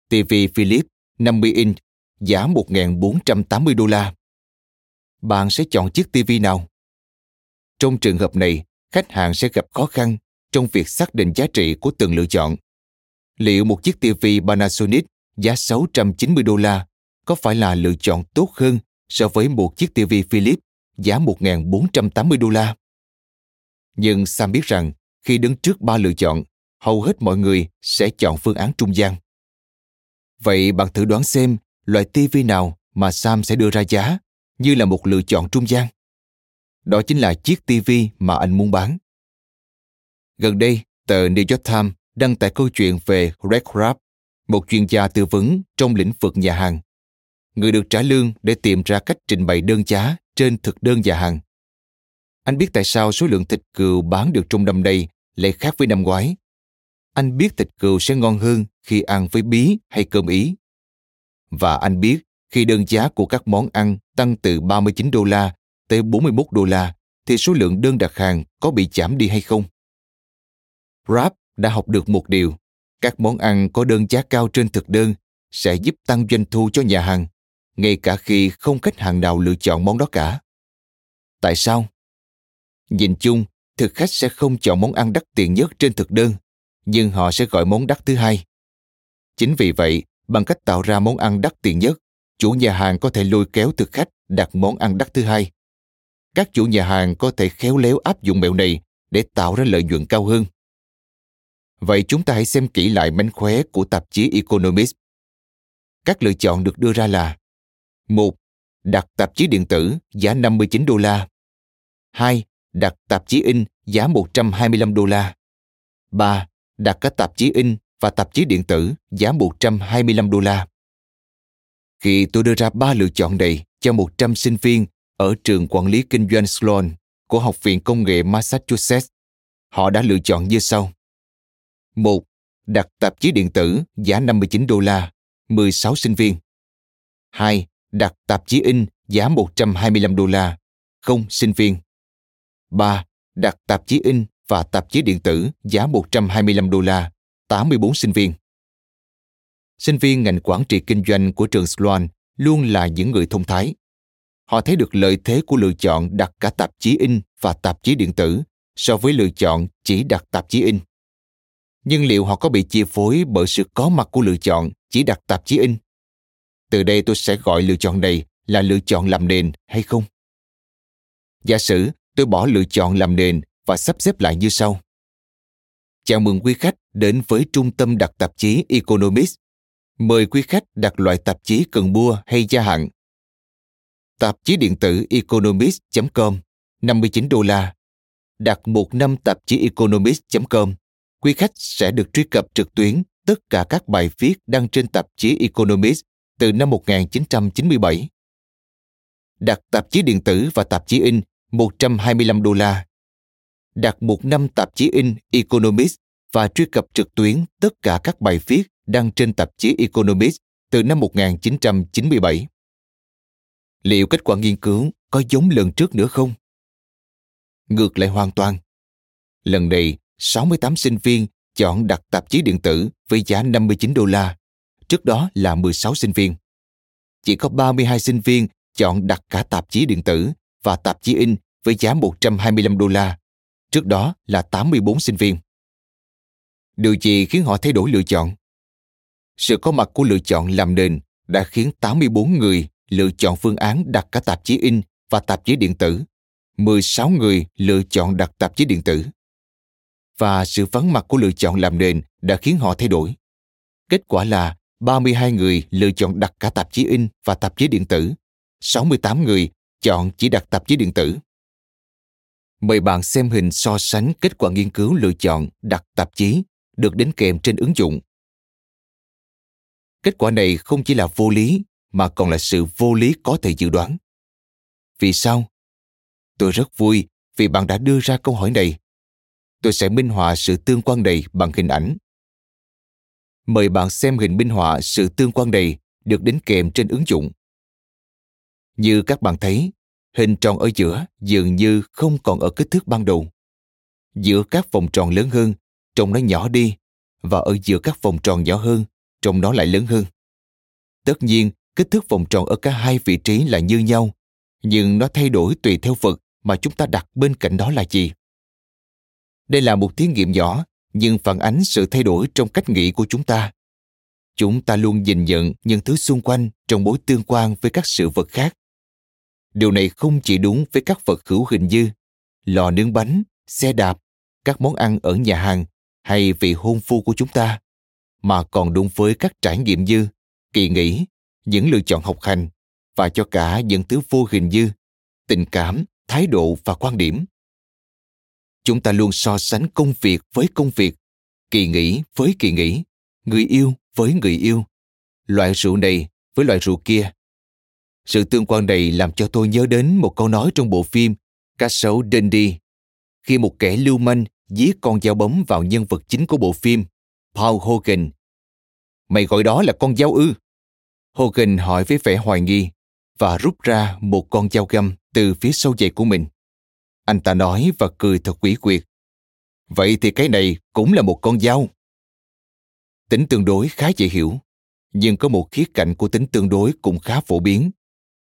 TV Philips 50 inch, giá 1.480 đô la. Bạn sẽ chọn chiếc TV nào? Trong trường hợp này, khách hàng sẽ gặp khó khăn trong việc xác định giá trị của từng lựa chọn. Liệu một chiếc TV Panasonic giá 690 đô la có phải là lựa chọn tốt hơn so với một chiếc TV Philips giá 1.480 đô la? Nhưng Sam biết rằng khi đứng trước ba lựa chọn, hầu hết mọi người sẽ chọn phương án trung gian. Vậy bạn thử đoán xem loại TV nào mà Sam sẽ đưa ra giá như là một lựa chọn trung gian. Đó chính là chiếc TV mà anh muốn bán. Gần đây, tờ New York Times đăng tải câu chuyện về Greg Rapp, một chuyên gia tư vấn trong lĩnh vực nhà hàng. Người được trả lương để tìm ra cách trình bày đơn giá trên thực đơn nhà hàng. Anh biết tại sao số lượng thịt cừu bán được trong năm nay lại khác với năm ngoái. Anh biết thịt cừu sẽ ngon hơn khi ăn với bí hay cơm ý. Và anh biết khi đơn giá của các món ăn tăng từ 39 đô la tới 41 đô la thì số lượng đơn đặt hàng có bị giảm đi hay không? Rap đã học được một điều, các món ăn có đơn giá cao trên thực đơn sẽ giúp tăng doanh thu cho nhà hàng, ngay cả khi không khách hàng nào lựa chọn món đó cả. Tại sao? Nhìn chung, thực khách sẽ không chọn món ăn đắt tiền nhất trên thực đơn, nhưng họ sẽ gọi món đắt thứ hai. Chính vì vậy, bằng cách tạo ra món ăn đắt tiền nhất, chủ nhà hàng có thể lôi kéo thực khách đặt món ăn đắt thứ hai. Các chủ nhà hàng có thể khéo léo áp dụng mẹo này để tạo ra lợi nhuận cao hơn. Vậy chúng ta hãy xem kỹ lại mánh khóe của tạp chí Economist. Các lựa chọn được đưa ra là một Đặt tạp chí điện tử giá 59 đô la 2. Đặt tạp chí in giá 125 đô la 3. Đặt cả tạp chí in và tạp chí điện tử giá 125 đô la. Khi tôi đưa ra ba lựa chọn này cho 100 sinh viên ở trường quản lý kinh doanh Sloan của Học viện Công nghệ Massachusetts, họ đã lựa chọn như sau. một Đặt tạp chí điện tử giá 59 đô la, 16 sinh viên. 2. Đặt tạp chí in giá 125 đô la, không sinh viên. 3. Đặt tạp chí in và tạp chí điện tử giá 125 đô la, 84 sinh viên. Sinh viên ngành quản trị kinh doanh của trường Sloan luôn là những người thông thái. Họ thấy được lợi thế của lựa chọn đặt cả tạp chí in và tạp chí điện tử so với lựa chọn chỉ đặt tạp chí in nhưng liệu họ có bị chi phối bởi sự có mặt của lựa chọn chỉ đặt tạp chí in từ đây tôi sẽ gọi lựa chọn này là lựa chọn làm nền hay không giả sử tôi bỏ lựa chọn làm nền và sắp xếp lại như sau chào mừng quý khách đến với trung tâm đặt tạp chí economist mời quý khách đặt loại tạp chí cần mua hay gia hạn tạp chí điện tử economist.com 59 đô la đặt một năm tạp chí economist.com quý khách sẽ được truy cập trực tuyến tất cả các bài viết đăng trên tạp chí Economist từ năm 1997. Đặt tạp chí điện tử và tạp chí in 125 đô la. Đặt một năm tạp chí in Economist và truy cập trực tuyến tất cả các bài viết đăng trên tạp chí Economist từ năm 1997. Liệu kết quả nghiên cứu có giống lần trước nữa không? Ngược lại hoàn toàn. Lần này, 68 sinh viên chọn đặt tạp chí điện tử với giá 59 đô la. Trước đó là 16 sinh viên. Chỉ có 32 sinh viên chọn đặt cả tạp chí điện tử và tạp chí in với giá 125 đô la. Trước đó là 84 sinh viên. Điều gì khiến họ thay đổi lựa chọn? Sự có mặt của lựa chọn làm nền đã khiến 84 người lựa chọn phương án đặt cả tạp chí in và tạp chí điện tử. 16 người lựa chọn đặt tạp chí điện tử và sự vắng mặt của lựa chọn làm nền đã khiến họ thay đổi. Kết quả là 32 người lựa chọn đặt cả tạp chí in và tạp chí điện tử, 68 người chọn chỉ đặt tạp chí điện tử. Mời bạn xem hình so sánh kết quả nghiên cứu lựa chọn đặt tạp chí được đính kèm trên ứng dụng. Kết quả này không chỉ là vô lý mà còn là sự vô lý có thể dự đoán. Vì sao? Tôi rất vui vì bạn đã đưa ra câu hỏi này tôi sẽ minh họa sự tương quan này bằng hình ảnh. Mời bạn xem hình minh họa sự tương quan này được đính kèm trên ứng dụng. Như các bạn thấy, hình tròn ở giữa dường như không còn ở kích thước ban đầu. Giữa các vòng tròn lớn hơn, trông nó nhỏ đi, và ở giữa các vòng tròn nhỏ hơn, trông nó lại lớn hơn. Tất nhiên, kích thước vòng tròn ở cả hai vị trí là như nhau, nhưng nó thay đổi tùy theo vật mà chúng ta đặt bên cạnh đó là gì. Đây là một thí nghiệm nhỏ, nhưng phản ánh sự thay đổi trong cách nghĩ của chúng ta. chúng ta luôn nhìn nhận những thứ xung quanh trong mối tương quan với các sự vật khác điều này không chỉ đúng với các vật hữu hình như lò nướng bánh, xe đạp, các món ăn ở nhà hàng hay vị hôn phu của chúng ta, mà còn đúng với các trải nghiệm như kỳ nghỉ, những lựa chọn học hành và cho cả những thứ vô hình như tình cảm, thái độ và quan điểm. Chúng ta luôn so sánh công việc với công việc, kỳ nghỉ với kỳ nghỉ, người yêu với người yêu. Loại rượu này với loại rượu kia sự tương quan này làm cho tôi nhớ đến một câu nói trong bộ phim Castle Dundee khi một kẻ lưu manh giết con dao bấm vào nhân vật chính của bộ phim, Paul Hogan. Mày gọi đó là con dao ư? Hogan hỏi với vẻ hoài nghi và rút ra một con dao găm từ phía sau giày của mình. Anh ta nói và cười thật quỷ quyệt. Vậy thì cái này cũng là một con dao. Tính tương đối khá dễ hiểu, nhưng có một khía cạnh của tính tương đối cũng khá phổ biến.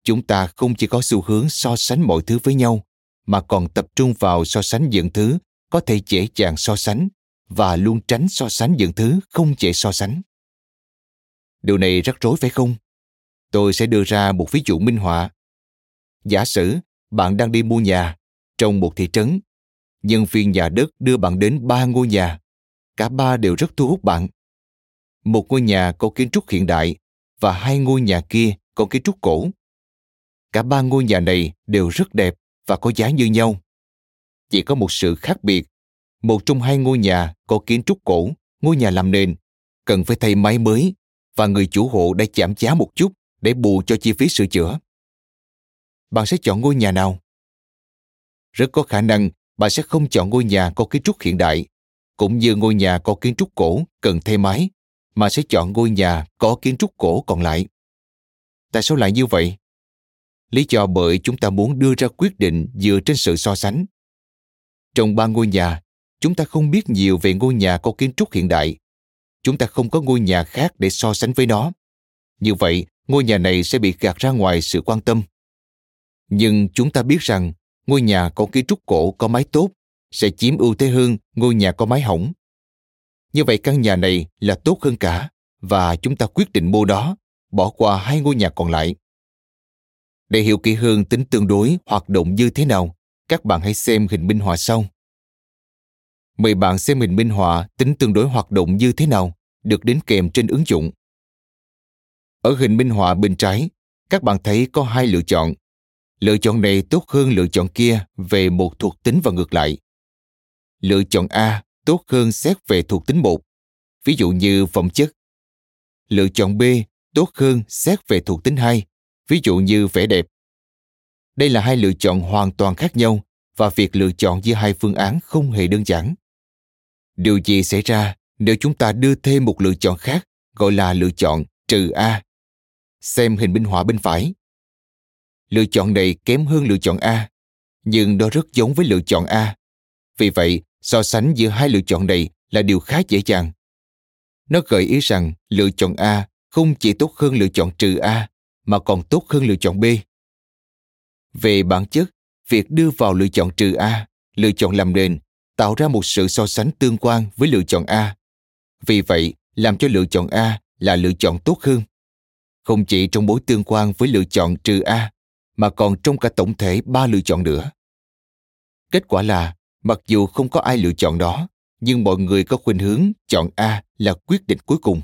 Chúng ta không chỉ có xu hướng so sánh mọi thứ với nhau, mà còn tập trung vào so sánh những thứ có thể dễ dàng so sánh và luôn tránh so sánh những thứ không dễ so sánh. Điều này rất rối phải không? Tôi sẽ đưa ra một ví dụ minh họa. Giả sử bạn đang đi mua nhà trong một thị trấn. Nhân viên nhà đất đưa bạn đến ba ngôi nhà. Cả ba đều rất thu hút bạn. Một ngôi nhà có kiến trúc hiện đại và hai ngôi nhà kia có kiến trúc cổ. Cả ba ngôi nhà này đều rất đẹp và có giá như nhau. Chỉ có một sự khác biệt. Một trong hai ngôi nhà có kiến trúc cổ, ngôi nhà làm nền, cần phải thay máy mới và người chủ hộ đã giảm giá một chút để bù cho chi phí sửa chữa. Bạn sẽ chọn ngôi nhà nào? Rất có khả năng bạn sẽ không chọn ngôi nhà có kiến trúc hiện đại, cũng như ngôi nhà có kiến trúc cổ cần thay máy, mà sẽ chọn ngôi nhà có kiến trúc cổ còn lại. Tại sao lại như vậy? Lý do bởi chúng ta muốn đưa ra quyết định dựa trên sự so sánh. Trong ba ngôi nhà, chúng ta không biết nhiều về ngôi nhà có kiến trúc hiện đại. Chúng ta không có ngôi nhà khác để so sánh với nó. Như vậy, ngôi nhà này sẽ bị gạt ra ngoài sự quan tâm. Nhưng chúng ta biết rằng ngôi nhà có kiến trúc cổ có mái tốt sẽ chiếm ưu thế hơn ngôi nhà có mái hỏng. Như vậy căn nhà này là tốt hơn cả và chúng ta quyết định mua đó, bỏ qua hai ngôi nhà còn lại. Để hiểu kỹ hơn tính tương đối hoạt động như thế nào, các bạn hãy xem hình minh họa sau. Mời bạn xem hình minh họa tính tương đối hoạt động như thế nào được đến kèm trên ứng dụng. Ở hình minh họa bên trái, các bạn thấy có hai lựa chọn. Lựa chọn này tốt hơn lựa chọn kia về một thuộc tính và ngược lại. Lựa chọn A tốt hơn xét về thuộc tính một, ví dụ như phẩm chất. Lựa chọn B tốt hơn xét về thuộc tính 2, ví dụ như vẻ đẹp. Đây là hai lựa chọn hoàn toàn khác nhau và việc lựa chọn giữa hai phương án không hề đơn giản. Điều gì xảy ra nếu chúng ta đưa thêm một lựa chọn khác gọi là lựa chọn trừ A? Xem hình minh họa bên phải. Lựa chọn này kém hơn lựa chọn A, nhưng nó rất giống với lựa chọn A. Vì vậy, so sánh giữa hai lựa chọn này là điều khá dễ dàng. Nó gợi ý rằng lựa chọn A không chỉ tốt hơn lựa chọn trừ A, mà còn tốt hơn lựa chọn B. Về bản chất, việc đưa vào lựa chọn trừ A, lựa chọn làm nền, tạo ra một sự so sánh tương quan với lựa chọn A. Vì vậy, làm cho lựa chọn A là lựa chọn tốt hơn. Không chỉ trong mối tương quan với lựa chọn trừ A, mà còn trong cả tổng thể ba lựa chọn nữa. Kết quả là, mặc dù không có ai lựa chọn đó, nhưng mọi người có khuynh hướng chọn A là quyết định cuối cùng.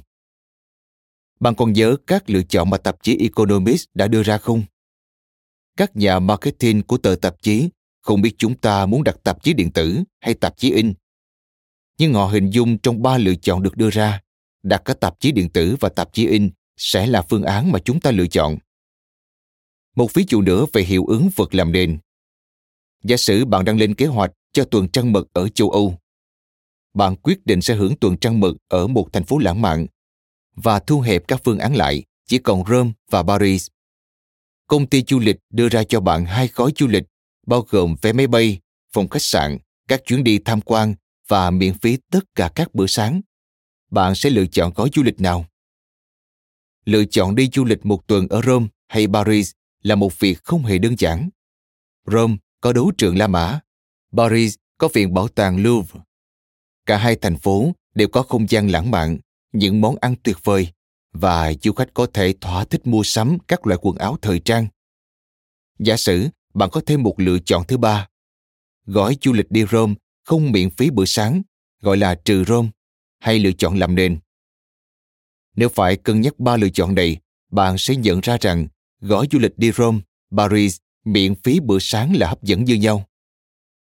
Bạn còn nhớ các lựa chọn mà tạp chí Economist đã đưa ra không? Các nhà marketing của tờ tạp chí không biết chúng ta muốn đặt tạp chí điện tử hay tạp chí in. Nhưng họ hình dung trong ba lựa chọn được đưa ra, đặt cả tạp chí điện tử và tạp chí in sẽ là phương án mà chúng ta lựa chọn. Một ví dụ nữa về hiệu ứng vật làm nền. Giả sử bạn đang lên kế hoạch cho tuần trăng mật ở châu Âu. Bạn quyết định sẽ hưởng tuần trăng mật ở một thành phố lãng mạn và thu hẹp các phương án lại, chỉ còn Rome và Paris. Công ty du lịch đưa ra cho bạn hai gói du lịch, bao gồm vé máy bay, phòng khách sạn, các chuyến đi tham quan và miễn phí tất cả các bữa sáng. Bạn sẽ lựa chọn gói du lịch nào? Lựa chọn đi du lịch một tuần ở Rome hay Paris là một việc không hề đơn giản. Rome có đấu trường La Mã, Paris có viện bảo tàng Louvre. Cả hai thành phố đều có không gian lãng mạn những món ăn tuyệt vời và du khách có thể thỏa thích mua sắm các loại quần áo thời trang. Giả sử bạn có thêm một lựa chọn thứ ba. Gói du lịch đi Rome không miễn phí bữa sáng, gọi là trừ Rome, hay lựa chọn làm nền. Nếu phải cân nhắc ba lựa chọn này, bạn sẽ nhận ra rằng gói du lịch đi Rome, Paris miễn phí bữa sáng là hấp dẫn như nhau.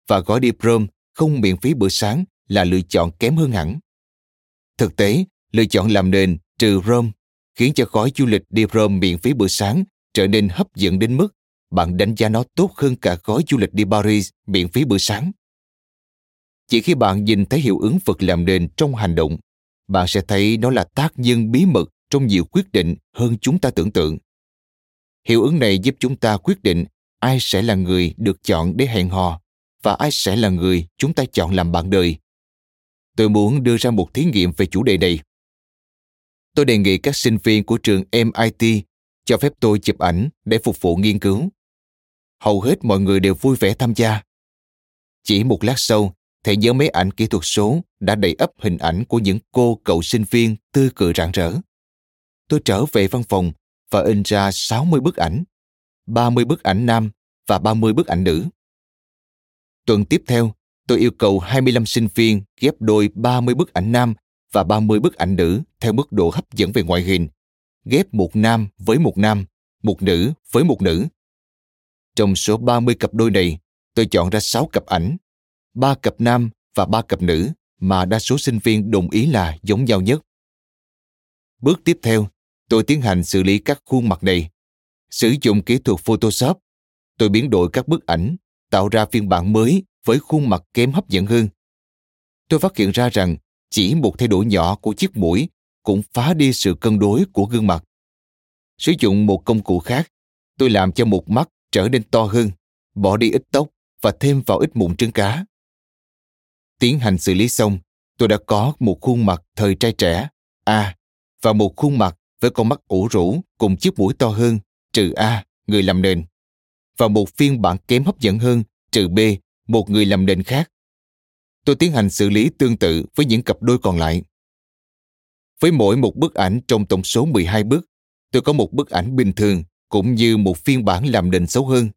Và gói đi Rome không miễn phí bữa sáng là lựa chọn kém hơn hẳn. Thực tế, lựa chọn làm nền trừ Rome khiến cho gói du lịch đi Rome miễn phí bữa sáng trở nên hấp dẫn đến mức bạn đánh giá nó tốt hơn cả gói du lịch đi Paris miễn phí bữa sáng. Chỉ khi bạn nhìn thấy hiệu ứng vật làm nền trong hành động, bạn sẽ thấy nó là tác nhân bí mật trong nhiều quyết định hơn chúng ta tưởng tượng. Hiệu ứng này giúp chúng ta quyết định ai sẽ là người được chọn để hẹn hò và ai sẽ là người chúng ta chọn làm bạn đời. Tôi muốn đưa ra một thí nghiệm về chủ đề này. Tôi đề nghị các sinh viên của trường MIT cho phép tôi chụp ảnh để phục vụ nghiên cứu. Hầu hết mọi người đều vui vẻ tham gia. Chỉ một lát sau, thẻ nhớ máy ảnh kỹ thuật số đã đầy ấp hình ảnh của những cô cậu sinh viên tươi cười rạng rỡ. Tôi trở về văn phòng và in ra 60 bức ảnh, 30 bức ảnh nam và 30 bức ảnh nữ. Tuần tiếp theo, tôi yêu cầu 25 sinh viên ghép đôi 30 bức ảnh nam và 30 bức ảnh nữ theo mức độ hấp dẫn về ngoại hình, ghép một nam với một nam, một nữ với một nữ. Trong số 30 cặp đôi này, tôi chọn ra 6 cặp ảnh, 3 cặp nam và 3 cặp nữ mà đa số sinh viên đồng ý là giống nhau nhất. Bước tiếp theo, tôi tiến hành xử lý các khuôn mặt này. Sử dụng kỹ thuật Photoshop, tôi biến đổi các bức ảnh, tạo ra phiên bản mới với khuôn mặt kém hấp dẫn hơn. Tôi phát hiện ra rằng chỉ một thay đổi nhỏ của chiếc mũi cũng phá đi sự cân đối của gương mặt. Sử dụng một công cụ khác, tôi làm cho một mắt trở nên to hơn, bỏ đi ít tóc và thêm vào ít mụn trứng cá. Tiến hành xử lý xong, tôi đã có một khuôn mặt thời trai trẻ, A, và một khuôn mặt với con mắt ủ rũ cùng chiếc mũi to hơn, trừ A, người làm nền. Và một phiên bản kém hấp dẫn hơn, trừ B, một người làm nền khác. Tôi tiến hành xử lý tương tự với những cặp đôi còn lại. Với mỗi một bức ảnh trong tổng số 12 bức, tôi có một bức ảnh bình thường cũng như một phiên bản làm nền xấu hơn.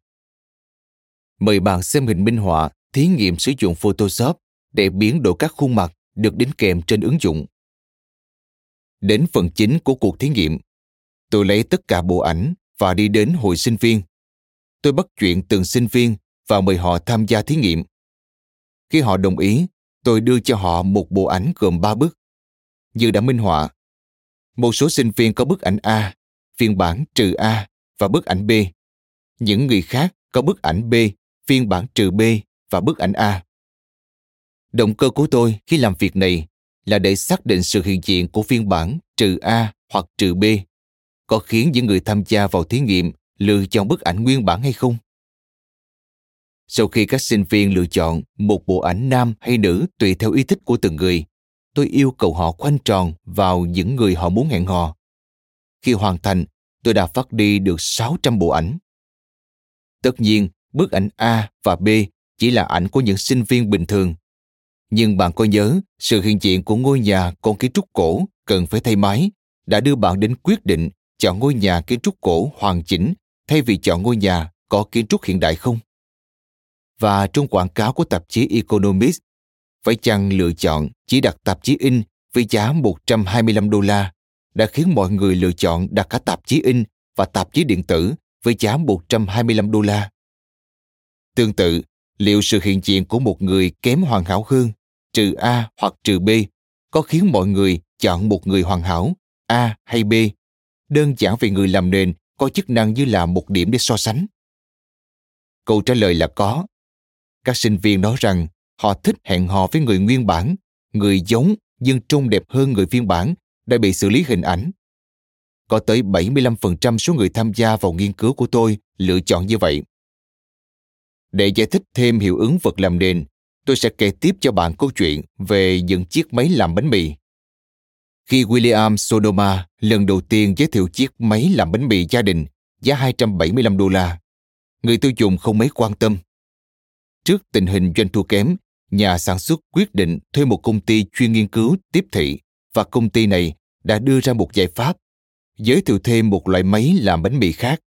Mời bạn xem hình minh họa thí nghiệm sử dụng Photoshop để biến đổi các khuôn mặt được đính kèm trên ứng dụng. Đến phần chính của cuộc thí nghiệm, tôi lấy tất cả bộ ảnh và đi đến hội sinh viên. Tôi bắt chuyện từng sinh viên và mời họ tham gia thí nghiệm. Khi họ đồng ý, tôi đưa cho họ một bộ ảnh gồm ba bức. Như đã minh họa, một số sinh viên có bức ảnh A, phiên bản trừ A và bức ảnh B. Những người khác có bức ảnh B, phiên bản trừ B và bức ảnh A. Động cơ của tôi khi làm việc này là để xác định sự hiện diện của phiên bản trừ A hoặc trừ B có khiến những người tham gia vào thí nghiệm lựa chọn bức ảnh nguyên bản hay không. Sau khi các sinh viên lựa chọn một bộ ảnh nam hay nữ tùy theo ý thích của từng người, tôi yêu cầu họ khoanh tròn vào những người họ muốn hẹn hò. Khi hoàn thành, tôi đã phát đi được 600 bộ ảnh. Tất nhiên, bức ảnh A và B chỉ là ảnh của những sinh viên bình thường. Nhưng bạn có nhớ sự hiện diện của ngôi nhà con kiến trúc cổ cần phải thay mái đã đưa bạn đến quyết định chọn ngôi nhà kiến trúc cổ hoàn chỉnh thay vì chọn ngôi nhà có kiến trúc hiện đại không? Và trong quảng cáo của tạp chí Economist, phải chăng lựa chọn chỉ đặt tạp chí in với giá 125 đô la đã khiến mọi người lựa chọn đặt cả tạp chí in và tạp chí điện tử với giá 125 đô la. Tương tự, liệu sự hiện diện của một người kém hoàn hảo hơn, trừ A hoặc trừ B, có khiến mọi người chọn một người hoàn hảo, A hay B, đơn giản vì người làm nền có chức năng như là một điểm để so sánh? Câu trả lời là có. Các sinh viên nói rằng họ thích hẹn hò với người nguyên bản, người giống nhưng trông đẹp hơn người phiên bản đã bị xử lý hình ảnh. Có tới 75% số người tham gia vào nghiên cứu của tôi lựa chọn như vậy. Để giải thích thêm hiệu ứng vật làm nền, tôi sẽ kể tiếp cho bạn câu chuyện về những chiếc máy làm bánh mì. Khi William Sodoma lần đầu tiên giới thiệu chiếc máy làm bánh mì gia đình giá 275 đô la, người tiêu dùng không mấy quan tâm. Trước tình hình doanh thu kém, nhà sản xuất quyết định thuê một công ty chuyên nghiên cứu tiếp thị và công ty này đã đưa ra một giải pháp giới thiệu thêm một loại máy làm bánh mì khác,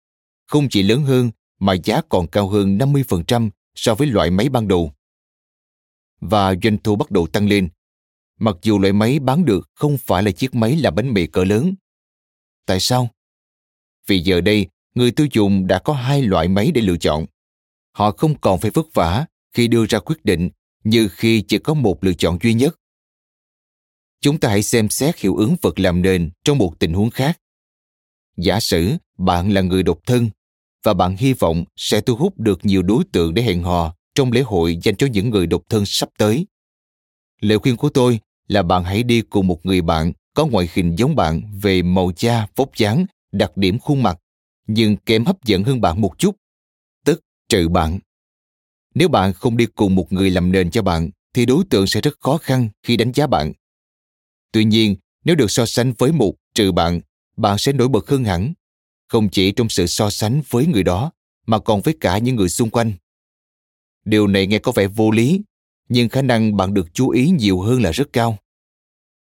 không chỉ lớn hơn mà giá còn cao hơn 50% so với loại máy ban đầu. Và doanh thu bắt đầu tăng lên, mặc dù loại máy bán được không phải là chiếc máy làm bánh mì cỡ lớn. Tại sao? Vì giờ đây, người tiêu dùng đã có hai loại máy để lựa chọn. Họ không còn phải vất vả khi đưa ra quyết định như khi chỉ có một lựa chọn duy nhất. Chúng ta hãy xem xét hiệu ứng vật làm nền trong một tình huống khác. Giả sử bạn là người độc thân và bạn hy vọng sẽ thu hút được nhiều đối tượng để hẹn hò trong lễ hội dành cho những người độc thân sắp tới. Lời khuyên của tôi là bạn hãy đi cùng một người bạn có ngoại hình giống bạn về màu da, vóc dáng, đặc điểm khuôn mặt, nhưng kém hấp dẫn hơn bạn một chút, tức trừ bạn. Nếu bạn không đi cùng một người làm nền cho bạn, thì đối tượng sẽ rất khó khăn khi đánh giá bạn. Tuy nhiên, nếu được so sánh với một trừ bạn, bạn sẽ nổi bật hơn hẳn, không chỉ trong sự so sánh với người đó, mà còn với cả những người xung quanh. Điều này nghe có vẻ vô lý, nhưng khả năng bạn được chú ý nhiều hơn là rất cao.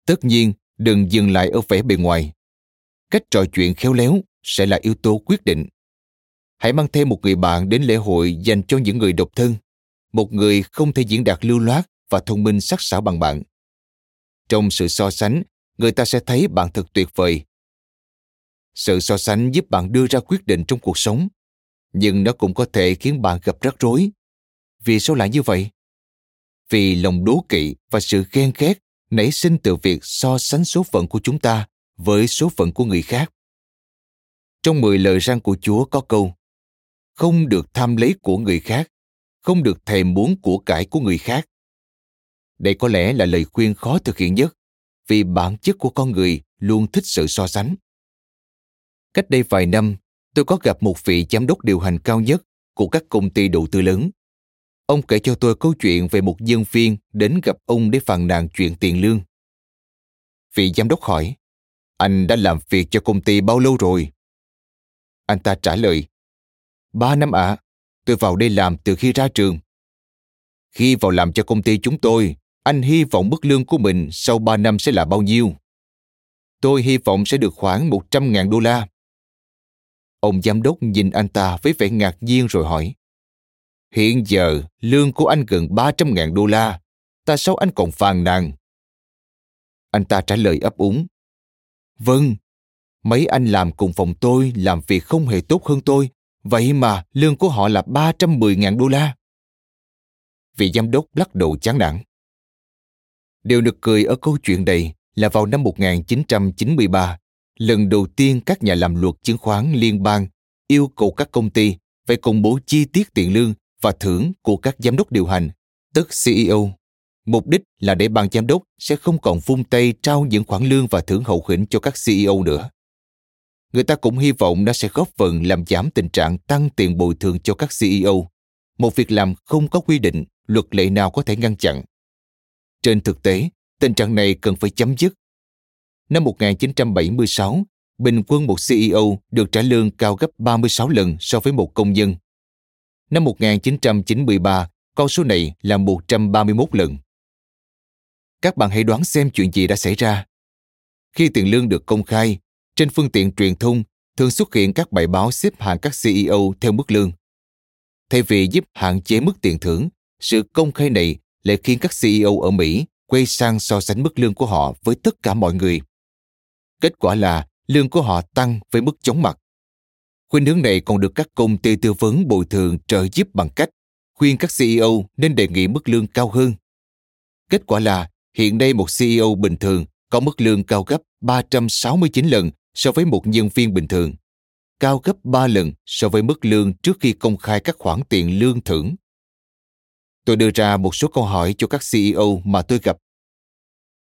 Tất nhiên, đừng dừng lại ở vẻ bề ngoài. Cách trò chuyện khéo léo sẽ là yếu tố quyết định. Hãy mang thêm một người bạn đến lễ hội dành cho những người độc thân, một người không thể diễn đạt lưu loát và thông minh sắc sảo bằng bạn. Trong sự so sánh, người ta sẽ thấy bạn thật tuyệt vời. Sự so sánh giúp bạn đưa ra quyết định trong cuộc sống, nhưng nó cũng có thể khiến bạn gặp rắc rối. Vì sao lại như vậy? Vì lòng đố kỵ và sự ghen ghét nảy sinh từ việc so sánh số phận của chúng ta với số phận của người khác. Trong mười lời răng của Chúa có câu không được tham lấy của người khác, không được thèm muốn của cải của người khác. Đây có lẽ là lời khuyên khó thực hiện nhất, vì bản chất của con người luôn thích sự so sánh. Cách đây vài năm, tôi có gặp một vị giám đốc điều hành cao nhất của các công ty đầu tư lớn. Ông kể cho tôi câu chuyện về một nhân viên đến gặp ông để phàn nàn chuyện tiền lương. Vị giám đốc hỏi, anh đã làm việc cho công ty bao lâu rồi? Anh ta trả lời, ba năm ạ, à, tôi vào đây làm từ khi ra trường. Khi vào làm cho công ty chúng tôi, anh hy vọng mức lương của mình sau ba năm sẽ là bao nhiêu? Tôi hy vọng sẽ được khoảng 100.000 đô la. Ông giám đốc nhìn anh ta với vẻ ngạc nhiên rồi hỏi. Hiện giờ, lương của anh gần 300.000 đô la. Ta sao anh còn phàn nàn? Anh ta trả lời ấp úng. Vâng, mấy anh làm cùng phòng tôi làm việc không hề tốt hơn tôi. Vậy mà lương của họ là 310.000 đô la. Vị giám đốc lắc đầu chán nản. Điều được cười ở câu chuyện này là vào năm 1993, lần đầu tiên các nhà làm luật chứng khoán liên bang yêu cầu các công ty phải công bố chi tiết tiền lương và thưởng của các giám đốc điều hành, tức CEO. Mục đích là để ban giám đốc sẽ không còn vung tay trao những khoản lương và thưởng hậu hĩnh cho các CEO nữa. Người ta cũng hy vọng nó sẽ góp phần làm giảm tình trạng tăng tiền bồi thường cho các CEO, một việc làm không có quy định, luật lệ nào có thể ngăn chặn. Trên thực tế, tình trạng này cần phải chấm dứt. Năm 1976, bình quân một CEO được trả lương cao gấp 36 lần so với một công nhân. Năm 1993, con số này là 131 lần. Các bạn hãy đoán xem chuyện gì đã xảy ra. Khi tiền lương được công khai, trên phương tiện truyền thông thường xuất hiện các bài báo xếp hạng các CEO theo mức lương. Thay vì giúp hạn chế mức tiền thưởng, sự công khai này lại khiến các CEO ở Mỹ quay sang so sánh mức lương của họ với tất cả mọi người. Kết quả là lương của họ tăng với mức chóng mặt. Khuynh hướng này còn được các công ty tư vấn bồi thường trợ giúp bằng cách khuyên các CEO nên đề nghị mức lương cao hơn. Kết quả là hiện nay một CEO bình thường có mức lương cao gấp 369 lần so với một nhân viên bình thường, cao gấp 3 lần so với mức lương trước khi công khai các khoản tiền lương thưởng. Tôi đưa ra một số câu hỏi cho các CEO mà tôi gặp.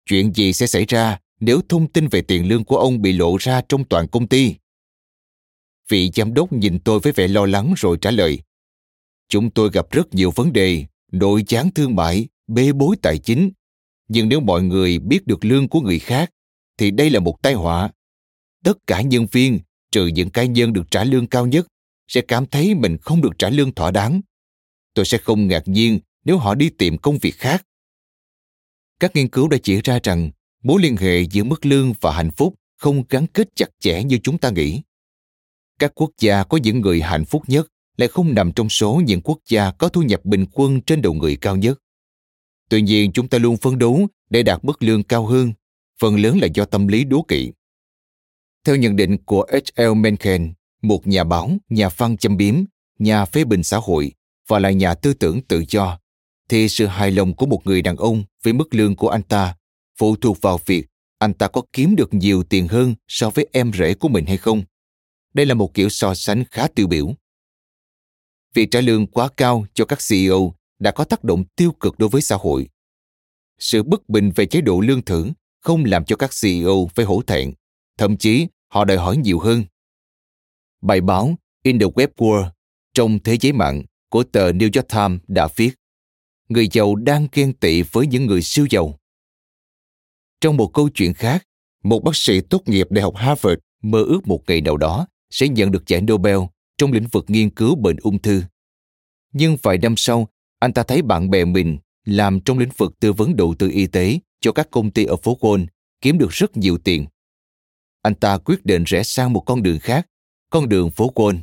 Chuyện gì sẽ xảy ra nếu thông tin về tiền lương của ông bị lộ ra trong toàn công ty? Vị giám đốc nhìn tôi với vẻ lo lắng rồi trả lời. Chúng tôi gặp rất nhiều vấn đề, nội gián thương mại, bê bối tài chính. Nhưng nếu mọi người biết được lương của người khác, thì đây là một tai họa. Tất cả nhân viên, trừ những cá nhân được trả lương cao nhất, sẽ cảm thấy mình không được trả lương thỏa đáng. Tôi sẽ không ngạc nhiên nếu họ đi tìm công việc khác. Các nghiên cứu đã chỉ ra rằng mối liên hệ giữa mức lương và hạnh phúc không gắn kết chặt chẽ như chúng ta nghĩ. Các quốc gia có những người hạnh phúc nhất lại không nằm trong số những quốc gia có thu nhập bình quân trên đầu người cao nhất. Tuy nhiên, chúng ta luôn phấn đấu để đạt mức lương cao hơn, phần lớn là do tâm lý đố kỵ. Theo nhận định của H.L. Mencken, một nhà báo, nhà văn châm biếm, nhà phê bình xã hội và là nhà tư tưởng tự do, thì sự hài lòng của một người đàn ông với mức lương của anh ta phụ thuộc vào việc anh ta có kiếm được nhiều tiền hơn so với em rể của mình hay không. Đây là một kiểu so sánh khá tiêu biểu. Việc trả lương quá cao cho các CEO đã có tác động tiêu cực đối với xã hội. Sự bất bình về chế độ lương thưởng không làm cho các CEO phải hổ thẹn, thậm chí họ đòi hỏi nhiều hơn. Bài báo In the Web World trong thế giới mạng của tờ New York Times đã viết người giàu đang ghen tị với những người siêu giàu. Trong một câu chuyện khác, một bác sĩ tốt nghiệp Đại học Harvard mơ ước một ngày nào đó sẽ nhận được giải Nobel trong lĩnh vực nghiên cứu bệnh ung thư. Nhưng vài năm sau, anh ta thấy bạn bè mình làm trong lĩnh vực tư vấn đầu tư y tế cho các công ty ở phố Wall kiếm được rất nhiều tiền. Anh ta quyết định rẽ sang một con đường khác, con đường phố Wall.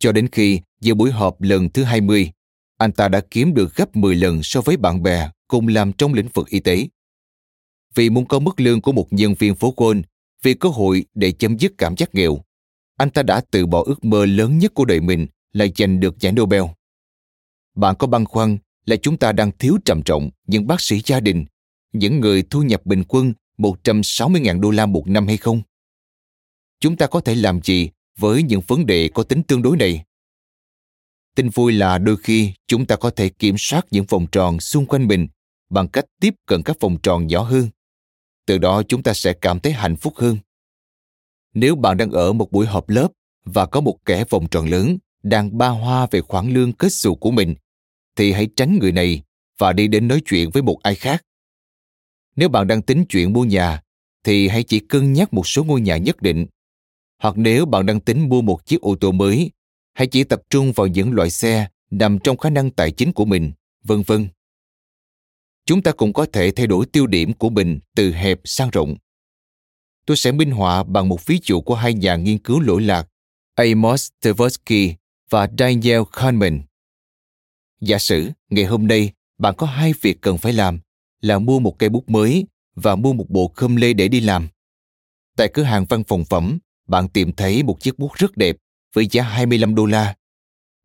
Cho đến khi giữa buổi họp lần thứ 20, anh ta đã kiếm được gấp 10 lần so với bạn bè cùng làm trong lĩnh vực y tế. Vì muốn có mức lương của một nhân viên phố Wall, vì cơ hội để chấm dứt cảm giác nghèo, anh ta đã từ bỏ ước mơ lớn nhất của đời mình là giành được giải Nobel. Bạn có băn khoăn là chúng ta đang thiếu trầm trọng những bác sĩ gia đình, những người thu nhập bình quân 160.000 đô la một năm hay không? Chúng ta có thể làm gì với những vấn đề có tính tương đối này? Tin vui là đôi khi chúng ta có thể kiểm soát những vòng tròn xung quanh mình bằng cách tiếp cận các vòng tròn nhỏ hơn. Từ đó chúng ta sẽ cảm thấy hạnh phúc hơn. Nếu bạn đang ở một buổi họp lớp và có một kẻ vòng tròn lớn đang ba hoa về khoản lương kết xù của mình, thì hãy tránh người này và đi đến nói chuyện với một ai khác. Nếu bạn đang tính chuyện mua nhà, thì hãy chỉ cân nhắc một số ngôi nhà nhất định. Hoặc nếu bạn đang tính mua một chiếc ô tô mới, hãy chỉ tập trung vào những loại xe nằm trong khả năng tài chính của mình, vân vân. Chúng ta cũng có thể thay đổi tiêu điểm của mình từ hẹp sang rộng. Tôi sẽ minh họa bằng một ví dụ của hai nhà nghiên cứu lỗi lạc, Amos Tversky và Daniel Kahneman. Giả sử ngày hôm nay bạn có hai việc cần phải làm là mua một cây bút mới và mua một bộ khâm lê để đi làm. Tại cửa hàng văn phòng phẩm, bạn tìm thấy một chiếc bút rất đẹp với giá 25 đô la.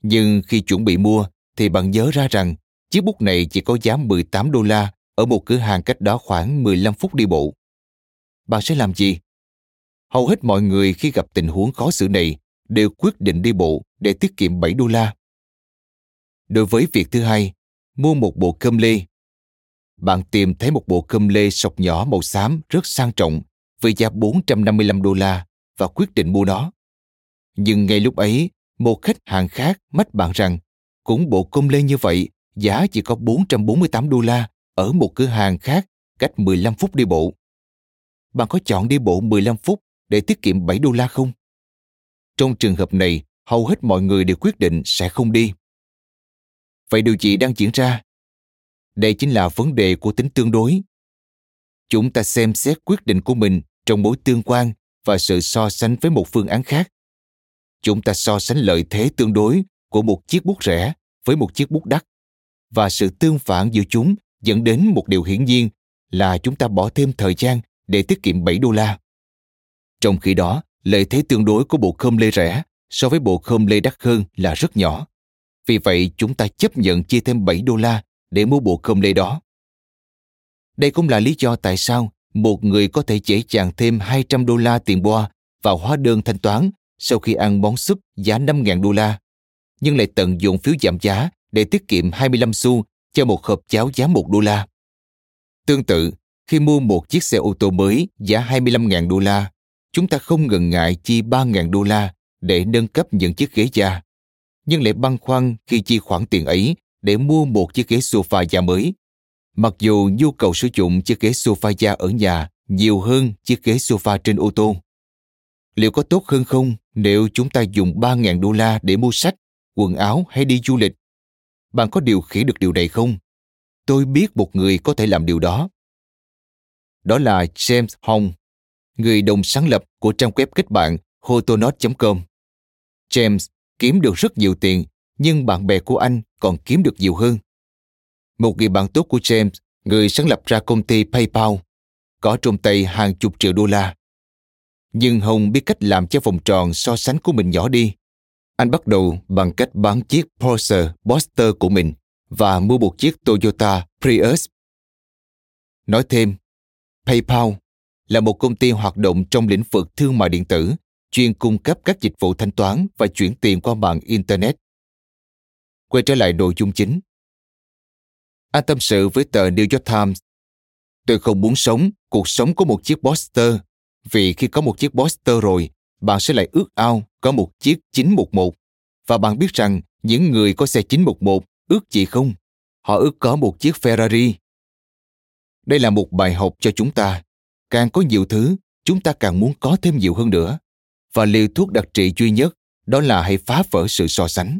Nhưng khi chuẩn bị mua thì bạn nhớ ra rằng chiếc bút này chỉ có giá 18 đô la ở một cửa hàng cách đó khoảng 15 phút đi bộ. Bạn sẽ làm gì? Hầu hết mọi người khi gặp tình huống khó xử này đều quyết định đi bộ để tiết kiệm 7 đô la. Đối với việc thứ hai, mua một bộ cơm lê. Bạn tìm thấy một bộ cơm lê sọc nhỏ màu xám rất sang trọng với giá 455 đô la và quyết định mua nó. Nhưng ngay lúc ấy, một khách hàng khác mách bạn rằng cũng bộ cơm lê như vậy giá chỉ có 448 đô la ở một cửa hàng khác cách 15 phút đi bộ. Bạn có chọn đi bộ 15 phút để tiết kiệm 7 đô la không? Trong trường hợp này, hầu hết mọi người đều quyết định sẽ không đi. Vậy điều gì đang diễn ra? Đây chính là vấn đề của tính tương đối. Chúng ta xem xét quyết định của mình trong mối tương quan và sự so sánh với một phương án khác. Chúng ta so sánh lợi thế tương đối của một chiếc bút rẻ với một chiếc bút đắt và sự tương phản giữa chúng dẫn đến một điều hiển nhiên là chúng ta bỏ thêm thời gian để tiết kiệm 7 đô la. Trong khi đó, lợi thế tương đối của bộ khơm lê rẻ so với bộ khơm lê đắt hơn là rất nhỏ. Vì vậy, chúng ta chấp nhận chia thêm 7 đô la để mua bộ cơm lê đó. Đây cũng là lý do tại sao một người có thể dễ dàng thêm 200 đô la tiền boa vào hóa đơn thanh toán sau khi ăn món súp giá 5.000 đô la, nhưng lại tận dụng phiếu giảm giá để tiết kiệm 25 xu cho một hộp cháo giá 1 đô la. Tương tự, khi mua một chiếc xe ô tô mới giá 25.000 đô la, chúng ta không ngần ngại chi 3.000 đô la để nâng cấp những chiếc ghế da, nhưng lại băn khoăn khi chi khoản tiền ấy để mua một chiếc ghế sofa da mới. Mặc dù nhu cầu sử dụng chiếc ghế sofa da ở nhà nhiều hơn chiếc ghế sofa trên ô tô. Liệu có tốt hơn không nếu chúng ta dùng 3.000 đô la để mua sách, quần áo hay đi du lịch? Bạn có điều khiển được điều này không? Tôi biết một người có thể làm điều đó. Đó là James Hong, người đồng sáng lập của trang web kết bạn hotonot.com. James kiếm được rất nhiều tiền, nhưng bạn bè của anh còn kiếm được nhiều hơn. Một người bạn tốt của James, người sáng lập ra công ty PayPal, có trong tay hàng chục triệu đô la. Nhưng Hồng biết cách làm cho vòng tròn so sánh của mình nhỏ đi. Anh bắt đầu bằng cách bán chiếc Porsche Boxster của mình và mua một chiếc Toyota Prius. Nói thêm, PayPal là một công ty hoạt động trong lĩnh vực thương mại điện tử, chuyên cung cấp các dịch vụ thanh toán và chuyển tiền qua mạng Internet. Quay trở lại nội dung chính. Anh tâm sự với tờ New York Times. Tôi không muốn sống cuộc sống của một chiếc Boxster, vì khi có một chiếc Boxster rồi, bạn sẽ lại ước ao có một chiếc 911. Và bạn biết rằng những người có xe 911 ước gì không? Họ ước có một chiếc Ferrari. Đây là một bài học cho chúng ta. Càng có nhiều thứ, chúng ta càng muốn có thêm nhiều hơn nữa. Và liều thuốc đặc trị duy nhất đó là hãy phá vỡ sự so sánh.